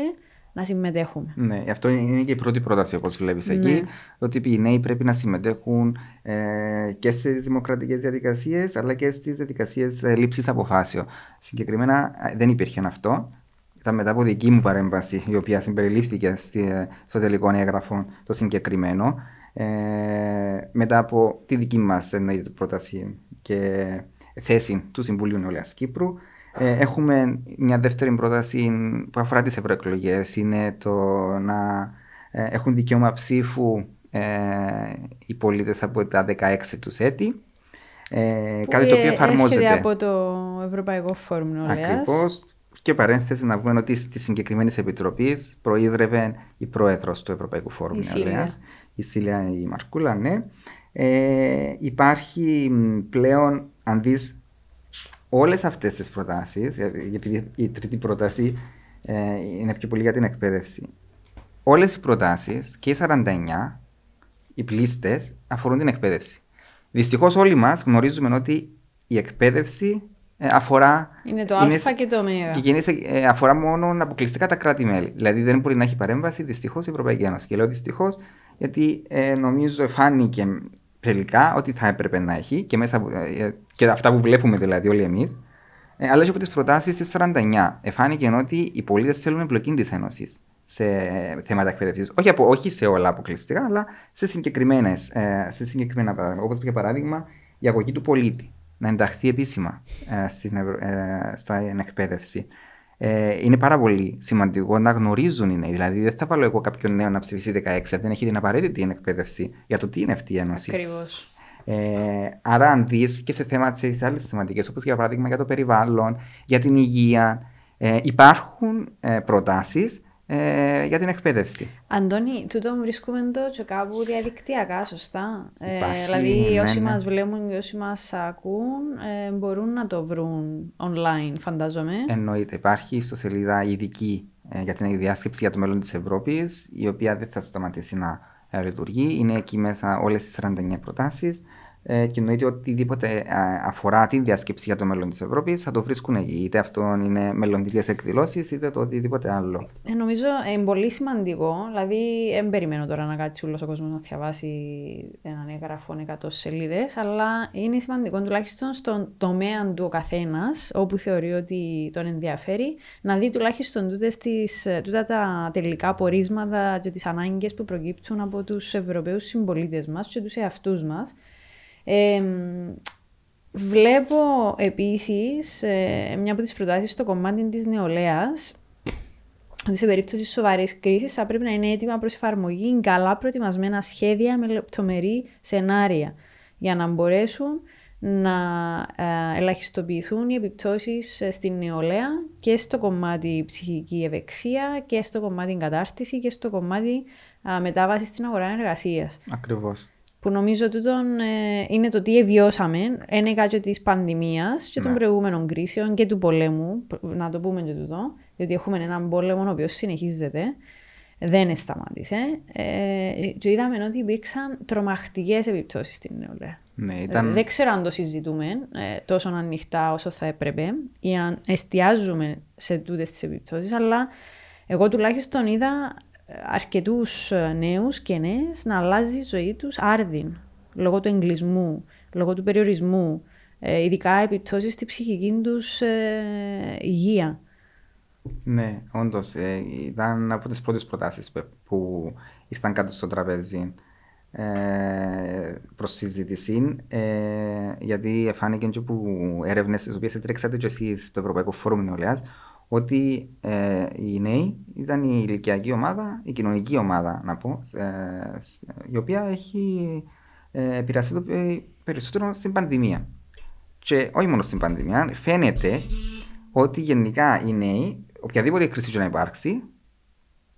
να συμμετέχουμε. Ναι, αυτό είναι και η πρώτη πρόταση όπως βλέπεις ναι. εκεί, ότι οι νέοι πρέπει να συμμετέχουν ε, και στις δημοκρατικές διαδικασίες, αλλά και στις διαδικασίες ε, λήψης αποφάσεων. Συγκεκριμένα ε, δεν υπήρχε αυτό. Ήταν μετά από δική μου παρέμβαση, η οποία συμπεριλήφθηκε στη, στο τελικό έγγραφο το συγκεκριμένο. Ε, μετά από τη δική μας πρόταση και θέση του Συμβουλίου Νεολαίας Κύπρου, ε, έχουμε μια δεύτερη πρόταση που αφορά τις ευρωεκλογές. Είναι το να ε, έχουν δικαίωμα ψήφου ε, οι πολίτες από τα 16 τους έτη. Ε, κάτι το οποίο εφαρμόζεται. από το Ευρωπαϊκό Φόρουμ Νεολαίας. Ακριβώς. Και παρένθεση να πούμε ότι στη συγκεκριμένη επιτροπή προείδρευε η πρόεδρος του Ευρωπαϊκού Φόρουμ Νεολαίας, η Σίλια η Μαρκούλα, ναι. Ε, υπάρχει πλέον, αν δεις όλες αυτές τις προτάσεις, επειδή η τρίτη πρόταση ε, είναι πιο πολύ για την εκπαίδευση. Όλες οι προτάσεις και οι 49, οι πλήστες, αφορούν την εκπαίδευση. Δυστυχώς όλοι μας γνωρίζουμε ότι η εκπαίδευση ε, αφορά. Είναι το είναι, Α και το Ω. Και ε, αφορά μόνο αποκλειστικά τα κράτη-μέλη. Δηλαδή δεν μπορεί να έχει παρέμβαση δυστυχώς η Ευρωπαϊκή Ένωση. Και λέω δυστυχώς γιατί ε, νομίζω φάνηκε τελικά ότι θα έπρεπε να έχει και, μέσα, ε, και αυτά που βλέπουμε δηλαδή όλοι εμείς. Ε, αλλά και από τις προτάσεις της 49. Εφάνηκε ότι οι πολίτες θέλουν εμπλοκή της Ένωσης σε θέματα εκπαίδευσης. Όχι, όχι σε όλα αποκλειστικά, αλλά σε, συγκεκριμένες, ε, σε συγκεκριμένα πράγματα. Όπως για παράδειγμα η αγωγή του πολίτη να ενταχθεί επίσημα ε, στην, ε, στην εκπαίδευση ε, είναι πάρα πολύ σημαντικό να γνωρίζουν οι νέοι. Δηλαδή, δεν θα βάλω εγώ κάποιον νέο να ψηφίσει 16, δεν έχει την απαραίτητη εκπαίδευση για το τι είναι αυτή η ένωση. Ακριβώς. Ε, άρα, αν δεις και σε θέματα σε άλλες θεματικές, όπως για παράδειγμα για το περιβάλλον, για την υγεία, ε, υπάρχουν ε, προτάσεις ε, για την εκπαίδευση. Αντώνη, τούτο βρίσκουμε το και κάπου διαδικτυακά, σωστά. Ε, δηλαδή, ναι, όσοι ναι. μας βλέπουν και όσοι μας ακούν ε, μπορούν να το βρουν online, φαντάζομαι. Εννοείται. Υπάρχει στο σελίδα ειδική ε, για την διάσκεψη για το μέλλον της Ευρώπης, η οποία δεν θα σταματήσει να ε, λειτουργεί. Είναι εκεί μέσα όλες τις 49 προτάσεις ε, και εννοείται ότι οτιδήποτε αφορά τη διάσκεψη για το μέλλον της Ευρώπης θα το βρίσκουν εκεί. Είτε αυτό είναι μελλοντικές εκδηλώσεις, είτε το οτιδήποτε άλλο. Ε, νομίζω είναι πολύ σημαντικό. Δηλαδή, δεν περιμένω τώρα να κάτσει όλο ο κόσμος να διαβάσει έναν έγγραφο 100 σελίδες, αλλά είναι σημαντικό τουλάχιστον στον τομέα του ο καθένας, όπου θεωρεί ότι τον ενδιαφέρει, να δει τουλάχιστον τούτες τούτα τα τελικά πορίσματα και τις ανάγκες που προκύπτουν από τους Ευρωπαίους συμπολίτες μας και τους εαυτούς μας βλέπω επίσης ε, μια από τις προτάσεις στο κομμάτι της νεολαίας ότι σε περίπτωση σοβαρής κρίσης θα πρέπει να είναι έτοιμα προς εφαρμογή καλά προετοιμασμένα σχέδια με λεπτομερή σενάρια για να μπορέσουν να ε, ελαχιστοποιηθούν οι επιπτώσεις ε, στην νεολαία και στο κομμάτι ψυχική ευεξία και στο κομμάτι κατάρτιση και στο κομμάτι α, μετάβασης στην αγορά εργασίας. Ακριβώς. Που νομίζω τούτον ε, είναι το τι εβιώσαμε, ένεκα και της πανδημίας και των Ναι. προηγούμενων κρίσεων και του πολέμου, να το πούμε και τούτο, διότι έχουμε έναν πόλεμο ο οποίος συνεχίζεται, δεν σταμάτησε. Ε, και είδαμε ότι υπήρξαν τρομακτικές επιπτώσεις στην νεολαία. Ναι, Ε, ήταν. Δεν ξέρω αν το συζητούμε ε, τόσο ανοιχτά όσο θα έπρεπε ή αν εστιάζουμε σε τούτες τις επιπτώσεις, αλλά εγώ τουλάχιστον είδα ε, αρκετούς ε, νέους και νέες να αλλάζει η ζωή τους άρδιν, λόγω του εγκλισμού, λόγω του περιορισμού, ε, ειδικά επιπτώσεις στη ψυχική τους ε, υγεία. Ναι, όντως. ήταν από τις πρώτες προτάσεις που ήρθαν κάτω στο τραπέζι ε, προς συζήτηση. Ε, γιατί φάνηκε και από έρευνες τις οποίες έτρεξατε και εσείς στο Ευρωπαϊκό Φόρουμ Νεολαίας ότι ε, οι νέοι ήταν η ηλικιακή ομάδα, η κοινωνική ομάδα, να πω, ε, σ- η οποία έχει ε, επηρεαστεί το πε- περισσότερο στην πανδημία. Και όχι μόνο στην πανδημία, φαίνεται ότι γενικά οι νέοι, οποιαδήποτε κρίση και να υπάρξει,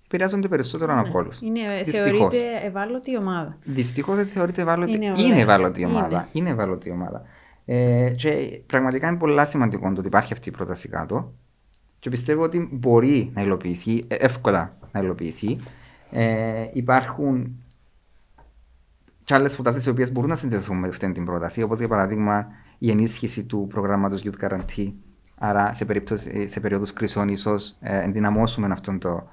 επηρεάζονται περισσότερο από όλους. Είναι, ε, Δυστυχώς. θεωρείται ευάλωτη ομάδα. Δυστυχώς δεν θεωρείται ευάλωτη. Είναι Είναι, ωραία. ευάλωτη Είναι. ομάδα. Είναι ευάλωτη ομάδα. Ε, και πραγματικά είναι πολύ σημαντικό το ότι υπάρχει αυτή η πρόταση κάτω. Και πιστεύω ότι μπορεί να υλοποιηθεί, ε, εύκολα να υλοποιηθεί. Ε, υπάρχουν και άλλες προτάσεις οι οποίες μπορούν να συνδεθούν με αυτή την πρόταση, όπως για παράδειγμα η ενίσχυση του προγράμματος Youth Guarantee. Άρα, σε, περίπτωση, σε περίοδου κρίσεων, ίσως ε, ενδυναμώσουμε αυτό το, ε,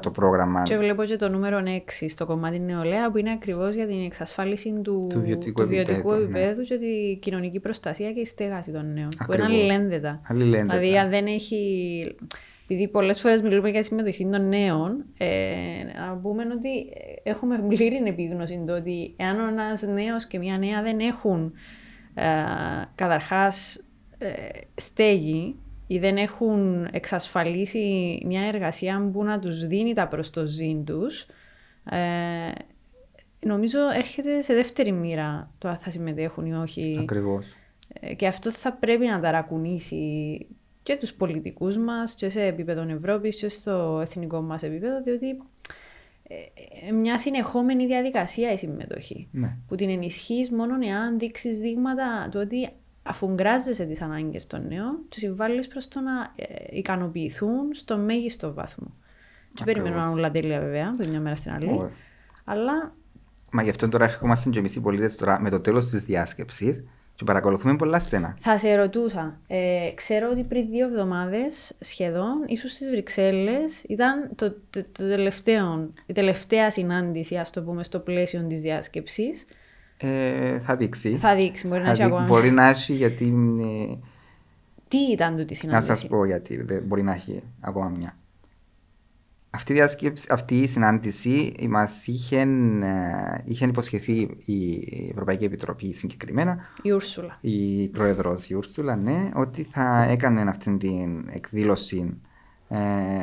το πρόγραμμα. Και βλέπω και το νούμερο 6 στο κομμάτι νεολαία που είναι ακριβώς για την εξασφάλιση του, Του βιωτικού του βιωτικού επίπεδου, ναι. επίπεδου και τη κοινωνική προστασία και η στέγαση των νέων. Που είναι Ακριβώς. αλληλένδετα. Αλληλένδετα. Δηλαδή, αν δεν έχει. Επειδή πολλές φορές μιλούμε για συμμετοχή των νέων, ε, να πούμε ότι έχουμε πλήρη επίγνωση το ότι εάν ένας νέος και μια νέα δεν έχουν ε, καταρχάς στέγη ή δεν έχουν εξασφαλίσει μια εργασία που να τους δίνει τα προς το ζήν τους, ε, νομίζω έρχεται σε δεύτερη μοίρα το αν θα συμμετέχουν ή όχι. Ακριβώς. Ε, Και αυτό θα πρέπει να ταρακουνήσει και τους πολιτικούς μας και σε επίπεδο Ευρώπης και στο εθνικό μας επίπεδο, διότι ε, ε, μια συνεχόμενη διαδικασία η συμμετοχή. Ναι. Που την ενισχύεις μόνο εάν δείξεις δείγματα του ότι αφουγκράζεσαι τις ανάγκες των νέων και συμβάλλεις προς το να ε, ικανοποιηθούν στο μέγιστο βαθμό. Και Ακριβώς. περιμένω να είναι όλα τέλεια βέβαια, από τη μια μέρα στην άλλη. Ωραία. Αλλά Μα γι' αυτό τώρα ερχόμαστε και εμείς οι πολίτες τώρα με το τέλος της διάσκεψης και παρακολουθούμε πολλά στενά. Θα σε ρωτούσα. Ε, ξέρω ότι πριν δύο εβδομάδες σχεδόν, ίσως στις Βρυξέλλες, ήταν το, το, το τελευταίο, η τελευταία συνάντηση, ας το πούμε, στο πλαίσιο της διάσκεψης. Ε, θα δείξει. Θα δείξει, μπορεί να Θα έχει δει- ακόμα. Μπορεί να έχει γιατί. ε, Τι ήταν τούτη η να συνάντηση; σα πω γιατί. δεν- Μπορεί να έχει ακόμα μια. Αυτή η, διάσκεψη, αυτή η συνάντηση μας είχε, ε, είχε υποσχεθεί η Ευρωπαϊκή Επιτροπή συγκεκριμένα, Η Ούρσουλα. η πρόεδρος η Ούρσουλα, ναι, ότι θα έκανε αυτή την εκδήλωση ε,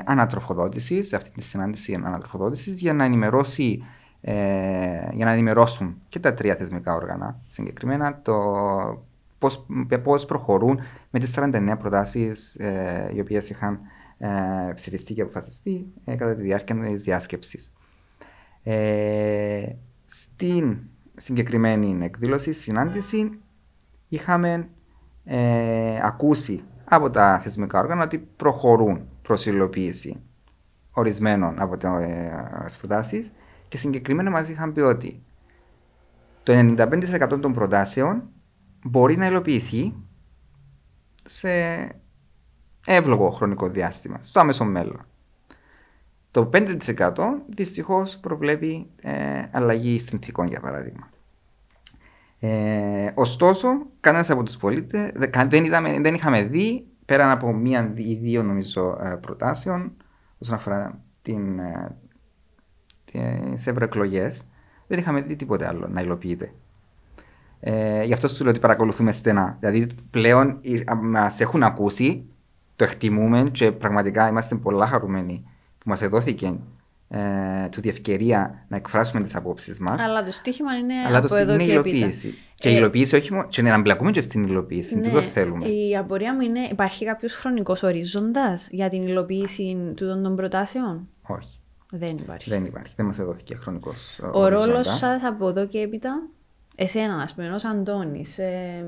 ανατροφοδότησης, σε αυτή τη συνάντηση ανατροφοδότησης, για να ενημερώσει. Ε, για να ενημερώσουν και τα τρία θεσμικά όργανα συγκεκριμένα το πώς, πώς προχωρούν με τις 49 προτάσεις ε, οι οποίες είχαν ε, ψηφιστεί και αποφασιστεί ε, κατά τη διάρκεια της διάσκεψης. Ε, στην συγκεκριμένη εκδήλωση, συνάντηση, είχαμε ε, ακούσει από τα θεσμικά όργανα ότι προχωρούν προς υλοποίηση ορισμένων από τις προτάσεις και συγκεκριμένα μας είχαν πει ότι το 95% των προτάσεων μπορεί να υλοποιηθεί σε εύλογο χρονικό διάστημα, στο άμεσο μέλλον. Το 5% δυστυχώς προβλέπει ε, αλλαγή συνθήκων για παράδειγμα. Ε, ωστόσο, κανένας από τους πολίτες δεν, δεν, είδαμε, δεν είχαμε δει πέραν από μία ή δύο νομίζω ε, προτάσεων όσον αφορά την, ε, τις ευρωεκλογές δεν είχαμε δει τίποτε άλλο να υλοποιείται. Ε, γι' αυτό σου λέω ότι παρακολουθούμε στενά. Δηλαδή πλέον μας έχουν ακούσει, το εκτιμούμε και πραγματικά είμαστε πολλά χαρούμενοι που μας δόθηκε ε, τούτη ευκαιρία να εκφράσουμε τις απόψεις μας. Αλλά το στίχημα είναι Αλλά από το εδώ είναι και υλοποίηση. έπειτα. Και Ε, υλοποίηση όχι μόνο. και να εμπλακούμε και στην υλοποίηση. ναι, Τούτο θέλουμε. Η απορία μου είναι, υπάρχει κάποιος χρονικός ορίζοντας για την υλοποίηση τούτων των προτάσεων; Όχι. Δεν υπάρχει. Δεν υπάρχει. Δεν μας έδωθηκε χρονικός Ο ρόλος σας από εδώ και έπειτα, εσένα, ας πούμε, ω Αντώνης, ε,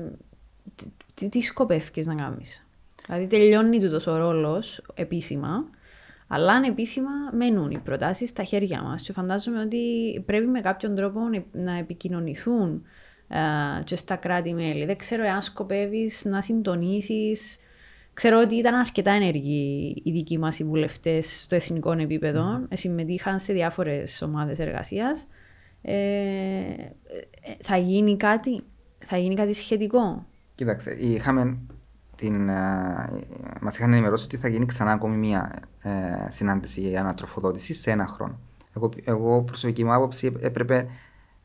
τι, τι, τι σκοπεύει να κάνεις; Δηλαδή, τελειώνει τούτος ο ρόλος επίσημα, αλλά ανεπίσημα μένουν οι προτάσεις στα χέρια μας. Και φαντάζομαι ότι πρέπει με κάποιον τρόπο να επικοινωνηθούν ε, και στα κράτη-μέλη. Δεν ξέρω αν σκοπεύεις να συντονίσεις. Ξέρω ότι ήταν αρκετά ενεργοί οι δικοί μας οι βουλευτές στο εθνικό επίπεδο. Mm. Συμμετείχαν σε διάφορες ομάδες εργασίας. Ε, ε, θα γίνει κάτι, θα γίνει κάτι σχετικό; Κοίταξε, είχαμε την, ε, μας είχαν ενημερώσει ότι θα γίνει ξανά ακόμη μία ε, συνάντηση για ανατροφοδότηση σε ένα χρόνο. Εγώ, εγώ προσωπική μου άποψη έπρεπε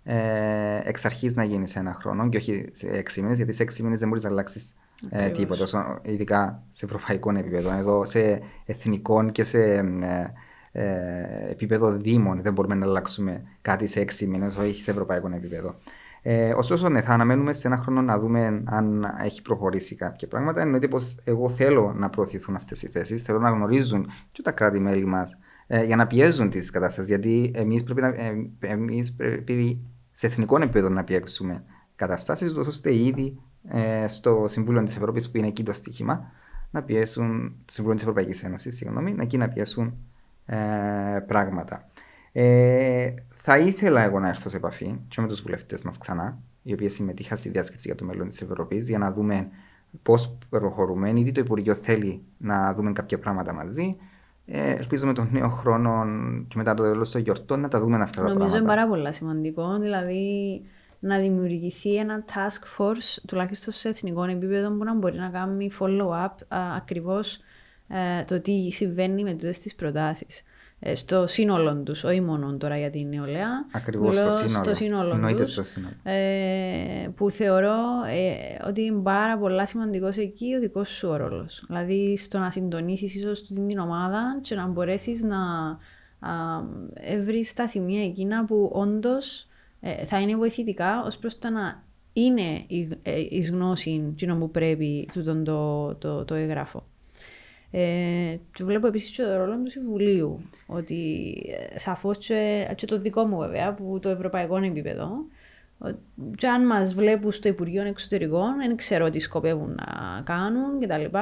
ε, εξ αρχής να γίνει σε ένα χρόνο και όχι σε έξι μήνες, γιατί σε έξι μήνες δεν μπορείς να αλλάξεις ε, τίποτα, ειδικά σε ευρωπαϊκό επίπεδο. Εδώ σε εθνικό και σε ε, ε, επίπεδο δήμων δεν μπορούμε να αλλάξουμε κάτι σε έξι μήνες, όχι σε ευρωπαϊκό επίπεδο. Ε, ωστόσο, ναι, θα αναμένουμε σε ένα χρόνο να δούμε αν έχει προχωρήσει κάποια πράγματα. Εννοείται πως εγώ θέλω να προωθηθούν αυτές οι θέσεις, θέλω να γνωρίζουν και τα κράτη-μέλη μας ε, για να πιέζουν τις κατάσταση. Γιατί εμείς πρέπει, να, ε, εμείς πρέπει σε εθνικό επίπεδο να πιέξουμε καταστάσεις, ώστε ήδη ε, στο Συμβούλιο της Ευρώπης, που είναι εκεί το στοίχημα, να πιέσουν, το Συμβούλιο της Ευρωπαϊκής Ένωσης, συγγνώμη, να εκεί να πιέσουν ε, πράγματα. Ε, θα ήθελα εγώ να έρθω σε επαφή και με τους βουλευτές μας ξανά, οι οποίοι συμμετείχαν στη διάσκεψη για το μέλλον της Ευρώπης, για να δούμε πώς προχωρούμε. Ήδη το Υπουργείο θέλει να δούμε κάποια πράγματα μαζί. Ε, ελπίζω τον νέο χρόνο και μετά το τέλος των γιορτών να τα δούμε αυτά Νομίζω τα πράγματα. Νομίζω είναι πάρα πολύ σημαντικό. Δηλαδή να δημιουργηθεί ένα task force, τουλάχιστον σε εθνικό επίπεδο, που να μπορεί να κάνει follow-up ακριβώς ε, το τι συμβαίνει με τούτες τις προτάσεις. Ε, στο σύνολο τους, όχι μόνο τώρα για την νεολαία. Ακριβώς στο σύνολο. Στο σύνολο Εννοείται τους, στο σύνολο. Ε, που θεωρώ ε, ότι είναι πάρα πολλά σημαντικός εκεί ο δικός σου ρόλος. Δηλαδή στο να συντονίσεις ίσως την ομάδα και να μπορέσεις να βρεις τα σημεία εκείνα που όντως ε, θα είναι βοηθητικά ως προς το να είναι η, ε, η γνώση που πρέπει το, το, το, το εγγράφο. Ε, και βλέπω επίσης και το ρόλο του Συμβουλίου. Ότι ε, σαφώς και, και, το δικό μου βέβαια, που το ευρωπαϊκό επίπεδο, και αν μας βλέπουν στο Υπουργείο Εξωτερικών, δεν ξέρω τι σκοπεύουν να κάνουν κτλ.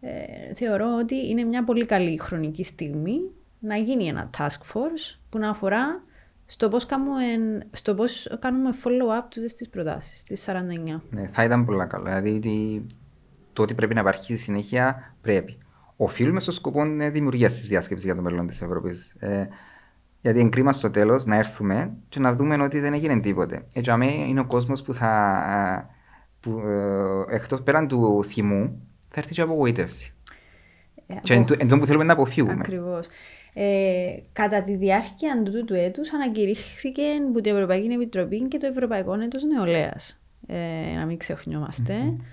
Ε, θεωρώ ότι είναι μια πολύ καλή χρονική στιγμή να γίνει ένα task force που να αφορά στο πώς κάνουμε, στο πώς κάνουμε follow-up του στις προτάσεις, τις 49. Ναι, θα ήταν πολύ καλό. Δηλαδή το ότι πρέπει να υπάρχει συνέχεια πρέπει. Οφείλουμε στο σκοπό δημιουργίας της διάσκεψης για το μέλλον της Ευρώπης. Ε, γιατί είναι κρίμα στο τέλος να έρθουμε και να δούμε ότι δεν έγινε τίποτε. Έτσι, αμέ είναι ο κόσμος που θα. Που, ε, εκτός πέραν του θυμού, θα έρθει και απογοήτευση. Ε, και εν, εν που θέλουμε να αποφύγουμε. Ακριβώς. Ε, κατά τη διάρκεια του, του έτους ανακηρύχθηκε από την Ευρωπαϊκή Επιτροπή και το Ευρωπαϊκό Έτος Νεολαίας. Ε, να μην ξεχνιόμαστε. Mm-hmm.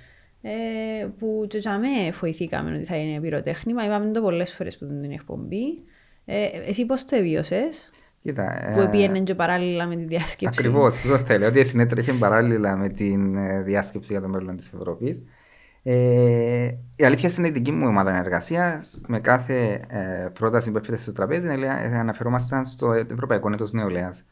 Ε, που και για φοηθήκαμε ότι θα είναι πυροτέχνημα. Είπαμε το πολλές φορές που την εκπομπή. Ε, εσύ πώς το εβίωσες; Κοίτα, που ε, πήγαινε και παράλληλα με τη διάσκεψη. Ακριβώς, το θέλω. Ότι συνέτρεχε παράλληλα με τη ε, διάσκεψη για το μέλλον της Ευρώπης. Ε, η αλήθεια είναι η δική μου ομάδα εργασίας. Με κάθε ε, πρόταση που έρχεται στο τραπέζι, αναφερόμασταν στο Ευρωπαϊκό Έτος Νεολαίας.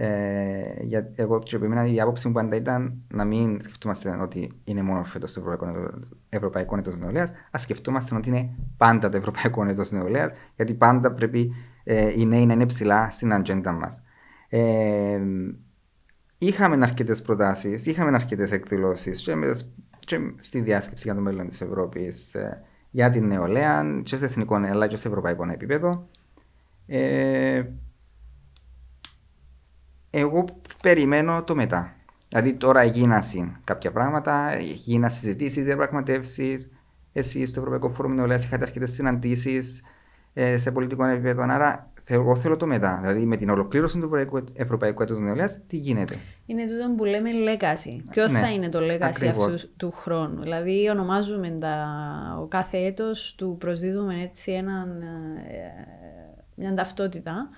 Ε, για, εγώ και επιμένα η άποψη μου πάντα ήταν να μην σκεφτόμαστε ότι είναι μόνο φέτος το Ευρωπαϊκό, Ευρωπαϊκό Έτος Νεολαίας, ας σκεφτόμαστε ότι είναι πάντα το Ευρωπαϊκό Έτος Νεολαίας, γιατί πάντα πρέπει ε, οι νέοι να είναι ψηλά στην ατζέντα μας. Ε, είχαμε αρκετές προτάσεις, είχαμε αρκετές εκδηλώσεις και, και, στη διάσκεψη για το μέλλον της Ευρώπης ε, για την νεολαία, και σε εθνικό αλλά και σε ευρωπαϊκό επίπεδο. Ε, εγώ περιμένω το μετά. Δηλαδή τώρα έγιναν κάποια πράγματα, έγιναν συζητήσεις, διαπραγματεύσεις. Εσεί στο Ευρωπαϊκό Φόρουμ Νεολαίας είχατε αρκετές συναντήσεις ε, σε πολιτικό επίπεδο. Άρα εγώ θέλω το μετά. Δηλαδή με την ολοκλήρωση του Ευρωπαϊκού Έτους Νεολαίας, τι γίνεται; Είναι τούτο που λέμε legacy. Ποιο ναι, θα είναι το legacy αυτού του χρόνου; Δηλαδή ονομάζουμε τα, ο κάθε έτος του προσδίδουμε έτσι έναν, ε, μια ταυτότητα.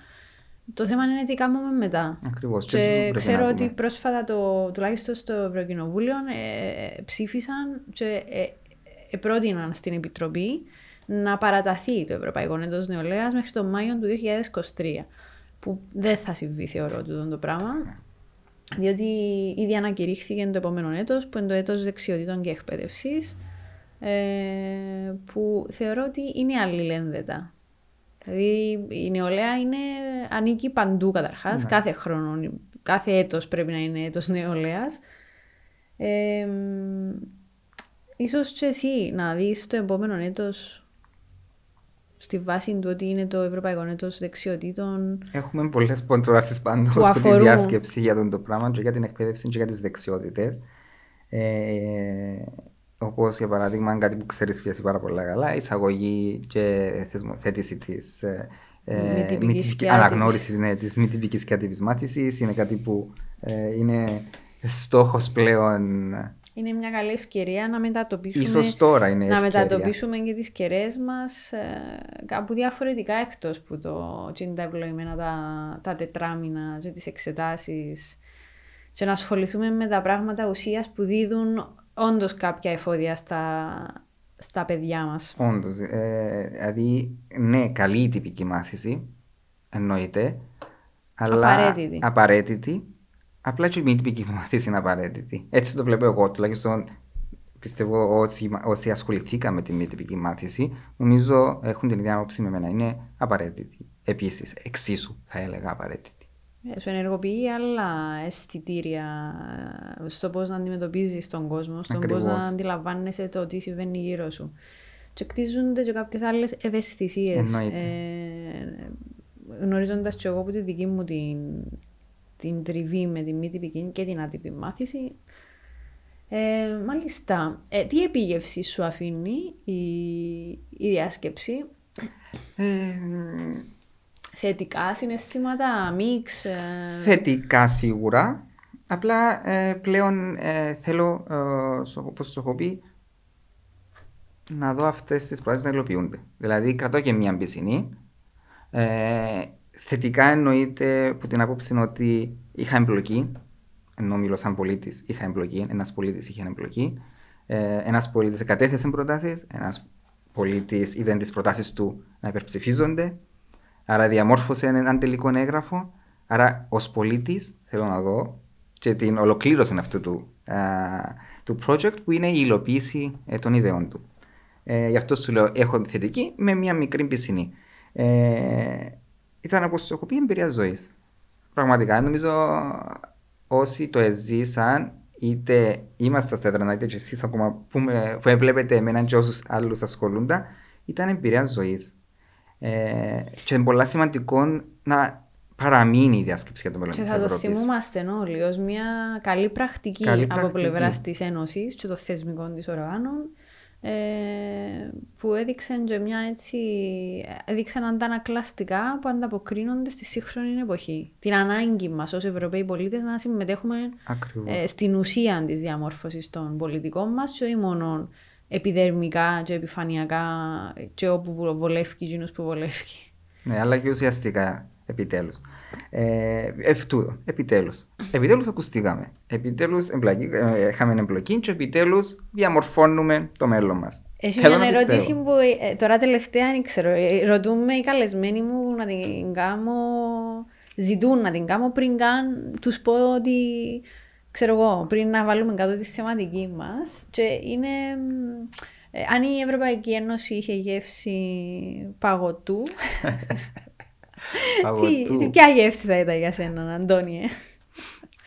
Το θέμα είναι τι κάνουμε μετά. Ακριβώς. Και ξέρω ότι πρόσφατα, το, τουλάχιστον στο Ευρωκοινοβούλιο, ε, ψήφισαν και ε, ε, πρότειναν στην Επιτροπή να παραταθεί το Ευρωπαϊκό Έτος Νεολαίας μέχρι τον Μάιο του 2023. Που δεν θα συμβεί, θεωρώ, τούτο το πράγμα. Διότι ήδη ανακηρύχθηκε το επόμενο έτος, που είναι το έτος δεξιοτήτων και εκπαίδευσης, ε, που θεωρώ ότι είναι αλληλένδετα. Δηλαδή η νεολαία είναι, ανήκει παντού καταρχάς, ναι. κάθε χρόνο, κάθε έτος πρέπει να είναι έτος νεολαίας. Ε, ίσως και εσύ να δεις το επόμενο έτος στη βάση του ότι είναι το Ευρωπαϊκό Έτος Δεξιοτήτων. Έχουμε πολλές ποντοδάσει πάντως που, τη διάσκεψη για τον το πράγμα και για την εκπαίδευση και για τις δεξιότητες. Ε, Όπως για παράδειγμα, κάτι που ξέρεις σχέση πάρα πολύ καλά, εισαγωγή και θεσμοθέτηση της ε, αναγνώριση ναι, της μη τυπικής και άτυπης μάθησης. Είναι κάτι που ε, είναι στόχος πλέον είναι μια καλή ευκαιρία να μετατοπίσουμε, Ίσως τώρα είναι να μετατοπίσουμε και τις κεραίες μας ε, κάπου διαφορετικά εκτός που το τα ευλογημένα τα, τα τετράμινα και τις εξετάσεις και να ασχοληθούμε με τα πράγματα ουσίας που δίδουν όντως κάποια εφόδια στα, στα παιδιά μας. Όντως, ε, δηλαδή ναι καλή η τυπική μάθηση εννοείται αλλά απαραίτητη. απαραίτητη Απλά και η μη τυπική μάθηση είναι απαραίτητη. Έτσι το βλέπω εγώ. Τουλάχιστον πιστεύω όσοι, όσοι ασχοληθήκαμε με τη μη τυπική μάθηση, νομίζω έχουν την ίδια άποψη με εμένα. Είναι απαραίτητη. Επίσης, εξίσου θα έλεγα απαραίτητη. Ε, σου ενεργοποιεί άλλα αισθητήρια στο πώς να αντιμετωπίζεις τον κόσμο, στο πώς να αντιλαμβάνεσαι το τι συμβαίνει γύρω σου. Και κτίζονται και κάποιες άλλες ευαισθησίες. Ε, Γνωρίζοντας και εγώ από τη δική μου την την τριβή με τη μη τυπική και την άτυπη μάθηση. Ε, μάλιστα, ε, τι επίγευση σου αφήνει η, η διάσκεψη; Ε, θετικά συναισθήματα, μίξ. Ε... Θετικά σίγουρα. Απλά ε, πλέον θέλω, όπως σου έχω πει, να δω αυτές τις προτάσεις να υλοποιούνται. Δηλαδή κρατώ και μία μπισινή Θετικά εννοείται που την άποψη ότι είχα εμπλοκή, ενώ μιλώ σαν πολίτης, είχα εμπλοκή, ένας πολίτης είχε εμπλοκή. Ε, ένας πολίτης κατέθεσε προτάσεις, ένας πολίτης είδε τις προτάσεις του να υπερψηφίζονται. Άρα διαμόρφωσε έναν τελικό έγγραφο. Άρα, ως πολίτης, θέλω να δω και την ολοκλήρωση αυτού του, α, του project που είναι η υλοποίηση ε, των ιδεών του. Ε, γι' αυτό σου λέω: Έχω θετική με μια μικρή πισινή. Ε, ήταν όπως έχω πει εμπειρία ζωής. Πραγματικά νομίζω όσοι το εζήσαν, είτε είμαστε στα έδρανα, είτε και εσείς ακόμα που, με, που βλέπετε εμένα και όσους άλλους ασχολούνται, ήταν εμπειρία ζωής. Ε, και είναι πολύ σημαντικό να παραμείνει η διάσκεψη για το μέλλον τη Ευρώπη. Και θα το θυμούμαστε όλοι ως μια καλή πρακτική, καλή πρακτική. από πλευράς της Ένωσης και των θεσμικών της οργάνων ε, που έδειξαν και μια έτσι, έδειξαν αντανακλαστικά που ανταποκρίνονται στη σύγχρονη εποχή. Την ανάγκη μας ως Ευρωπαίοι πολίτες να συμμετέχουμε ε, στην ουσία της διαμόρφωσης των πολιτικών μας και όχι μόνο επιδερμικά και επιφανειακά και όπου βολεύει εκείνος που βολεύει. Ναι, αλλά και ουσιαστικά επιτέλους. Ε, Ευτούτο, επιτέλους. Επιτέλους ακουστήκαμε. Επιτέλους ε, είχαμε εμπλοκή και επιτέλους διαμορφώνουμε το μέλλον μας. Έχει μια ερώτηση που ε, τώρα τελευταία δεν ξέρω. Ε, ρωτούμε οι καλεσμένοι μου να την κάνω. Ζητούν να την κάνω πριν καν τους πω ότι ξέρω εγώ, πριν να βάλουμε κάτω τη θεματική μας. Και είναι. αν η Ευρωπαϊκή Ένωση είχε γεύση παγωτού, τι, τι, ποια γεύση θα ήταν για σένα, Αντώνιε;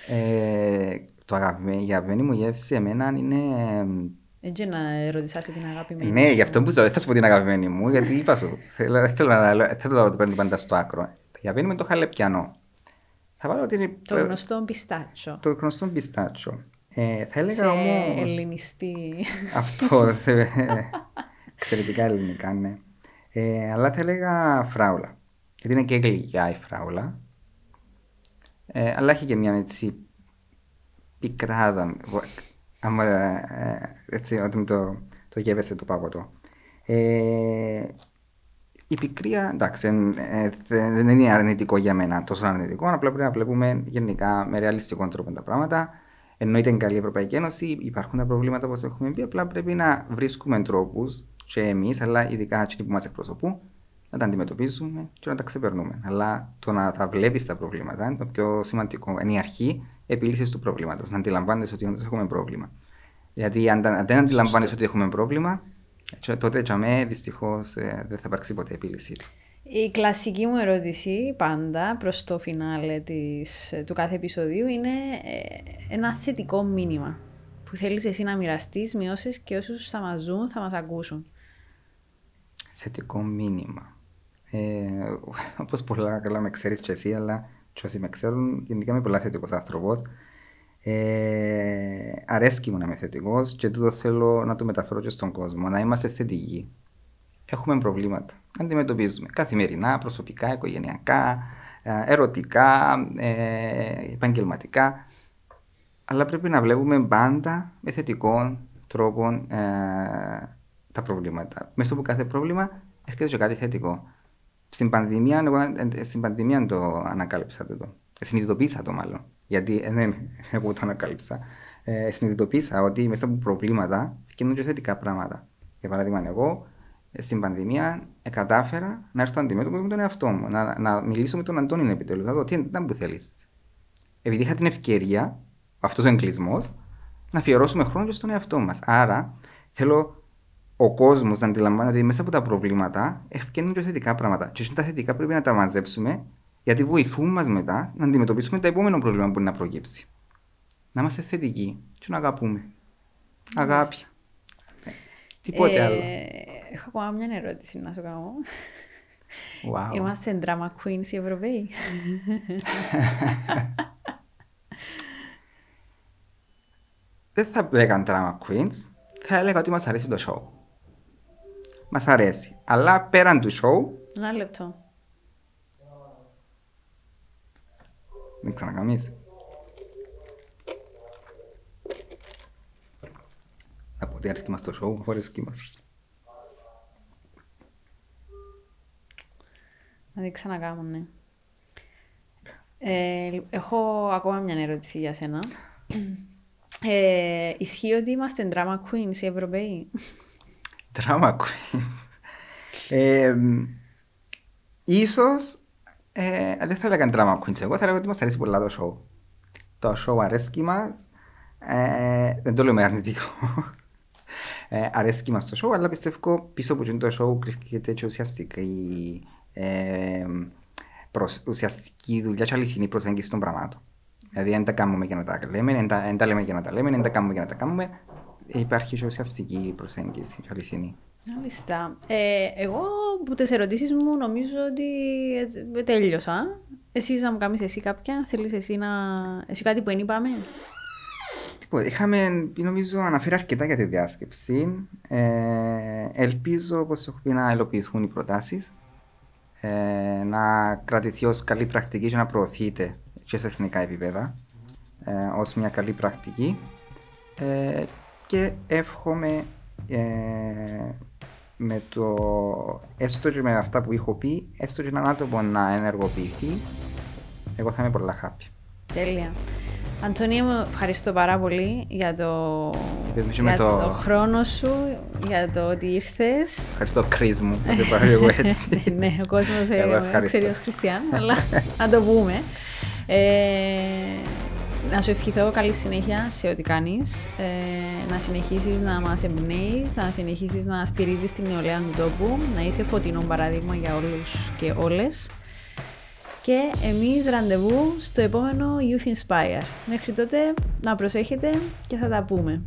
Ε, το αγαπημένο, η αγαπημένη μου γεύση εμένα είναι... Έτσι να ρωτησάσαι την αγαπημένη Ναι, γι' αυτό που δεν θα σου πω την αγαπημένη μου, γιατί είπα σου, θέλω, θέλω, να, θέλω να το παίρνω πάντα στο άκρο. Η αγαπημένη μου είναι το χαλεπιανό. Θα βάλω ότι Το γνωστό πιστάτσο. Το γνωστό πιστάτσο. Ε, θα έλεγα όμως... Σε ελληνιστή. Αυτό, σε, εξαιρετικά ελληνικά, ναι. Ε, αλλά θα έλεγα φράουλα γιατί είναι και γλυκιά η φράουλα. Ε, αλλά έχει και μια έτσι πικράδα, άμα, ε, έτσι, όταν το, το γεύεσαι το παγωτό. Ε, η πικρία, εντάξει, ε, δεν είναι αρνητικό για μένα, τόσο αρνητικό, απλά πρέπει να βλέπουμε γενικά με ρεαλιστικό τρόπο τα πράγματα. Εννοείται είναι καλή η Ευρωπαϊκή Ένωση, υπάρχουν τα προβλήματα όπως έχουμε πει, απλά πρέπει να βρίσκουμε τρόπους και εμείς, αλλά ειδικά αυτοί που μας εκπροσωπούν, να τα αντιμετωπίζουμε και να τα ξεπερνούμε. Αλλά το να τα βλέπεις τα προβλήματα είναι το πιο σημαντικό. Είναι η αρχή επίλυσης του προβλήματος. Να αντιλαμβάνεσαι ότι όντως έχουμε πρόβλημα. Γιατί αν, αν δεν αντιλαμβάνεσαι ότι έχουμε πρόβλημα, τότε για δυστυχώς ε, δεν θα υπάρξει ποτέ επίλυση του. Η κλασική μου ερώτηση πάντα προς το φινάλε της, του κάθε επεισοδίου είναι ε, ένα θετικό μήνυμα που θέλεις εσύ να μοιραστείς με όσες και όσους θα μας ζουν, θα μας ακούσουν. Θετικό μήνυμα. Ε, όπως πολλά καλά με ξέρεις και εσύ, αλλά και όσοι με ξέρουν, γενικά είμαι πολλά θετικός άνθρωπος. Ε, αρέσκει μου να είμαι θετικός και τούτο θέλω να το μεταφέρω και στον κόσμο, να είμαστε θετικοί έχουμε προβλήματα. Αντιμετωπίζουμε καθημερινά, προσωπικά, οικογενειακά, ε, ερωτικά, ε, επαγγελματικά. Αλλά πρέπει να βλέπουμε πάντα με θετικό τρόπο ε, τα προβλήματα. Μέσα από κάθε πρόβλημα έρχεται και κάτι θετικό. Στην πανδημία, εγώ, στην πανδημία το ανακάλυψα το. Συνειδητοποίησα το μάλλον. Γιατί δεν είναι εγώ το ανακάλυψα. Ε, συνειδητοποίησα ότι μέσα από προβλήματα γίνονται θετικά πράγματα. Για παράδειγμα, εγώ στην πανδημία ε, κατάφερα να έρθω αντιμέτωπο με τον εαυτό μου, να, να μιλήσω με τον Αντώνιο επιτέλους. Να δω τι ήταν που θέλεις. Επειδή είχα την ευκαιρία, αυτός ο εγκλισμός, να αφιερώσουμε χρόνο και στον εαυτό μας. Άρα θέλω ο κόσμος να αντιλαμβάνει ότι μέσα από τα προβλήματα ευκαιρνούν και θετικά πράγματα. Και τα θετικά πρέπει να τα μαζέψουμε, γιατί βοηθούν μας μετά να αντιμετωπίσουμε τα επόμενα προβλήματα που μπορεί να προκύψει. Να είμαστε θετικοί και να αγαπούμε. Αγάπη. Τίποτε άλλο. Ε, έχω ακόμα μια ερώτηση να σου κάνω. Wow. Είμαστε drama queens οι Ευρωπαίοι; Δεν θα λέγαν drama queens. Θα έλεγα ότι μας αρέσει το show. Μας αρέσει. Αλλά πέραν του show... Ένα λεπτό. Δεν ξανακαμείς. Από ότι αρέσκει μας το show, αφού αρέσκει μας. Να δει ξανακάμω, ναι. Ε, έχω ακόμα μια ερώτηση για σένα. Ε, ισχύει ότι είμαστε drama queens οι Ευρωπαίοι; Drama queens. Ε, ίσως ε, δεν θα έλεγα drama queens. Εγώ θα έλεγα ότι μας αρέσει πολλά το show. Το show αρέσκει μας. Ε, δεν το λέω με αρνητικό. Ε, αρέσκει μας το show, αλλά πιστεύω πίσω από το show κρύφεται και ουσιαστική, ε, προς, ουσιαστική δουλειά και αληθινή προσέγγιση των πραγμάτων. Δηλαδή, δεν τα κάνουμε για να τα λέμε, δεν τα λέμε για να τα λέμε, δεν τα κάνουμε για να τα κάνουμε. Υπάρχει και ουσιαστική προσέγγιση και αληθινή. Μάλιστα. Ε, εγώ από τις ερωτήσεις μου νομίζω ότι τέλειωσα. Εσύ να μου κάνεις εσύ κάποια, θέλεις εσύ να. Εσύ κάτι που δεν είπαμε; Είχαμε, νομίζω, αναφέρει αρκετά για τη διάσκεψη. Ε, ελπίζω, όπως έχω πει, να ελοπιθούν οι προτάσεις. Ε, να κρατηθεί ως καλή πρακτική και να προωθείται και σε εθνικά επίπεδα ε, ως μια καλή πρακτική. Ε, και εύχομαι ε, με το έστω και με αυτά που έχω πει, έστω και έναν άτομο να ενεργοποιηθεί, εγώ θα είμαι πολλά happy. Τέλεια. Αντωνία μου, ευχαριστώ πάρα πολύ για το, για το... το... χρόνο σου, για το ότι ήρθες. Ευχαριστώ, Κρι μου, να σε πάρω εγώ έτσι. ναι, ο κόσμος ξέρει ως Χριστιαν, αλλά να το πούμε. Ε, να σου ευχηθώ καλή συνέχεια σε ό,τι κάνεις. Ε, να συνεχίσεις να μας εμπνέεις, να συνεχίσεις να στηρίζεις την νεολαία του τόπου, να είσαι φωτεινό παράδειγμα για όλους και όλες. Και εμείς ραντεβού στο επόμενο Youth Inspire. Μέχρι τότε να προσέχετε και θα τα πούμε.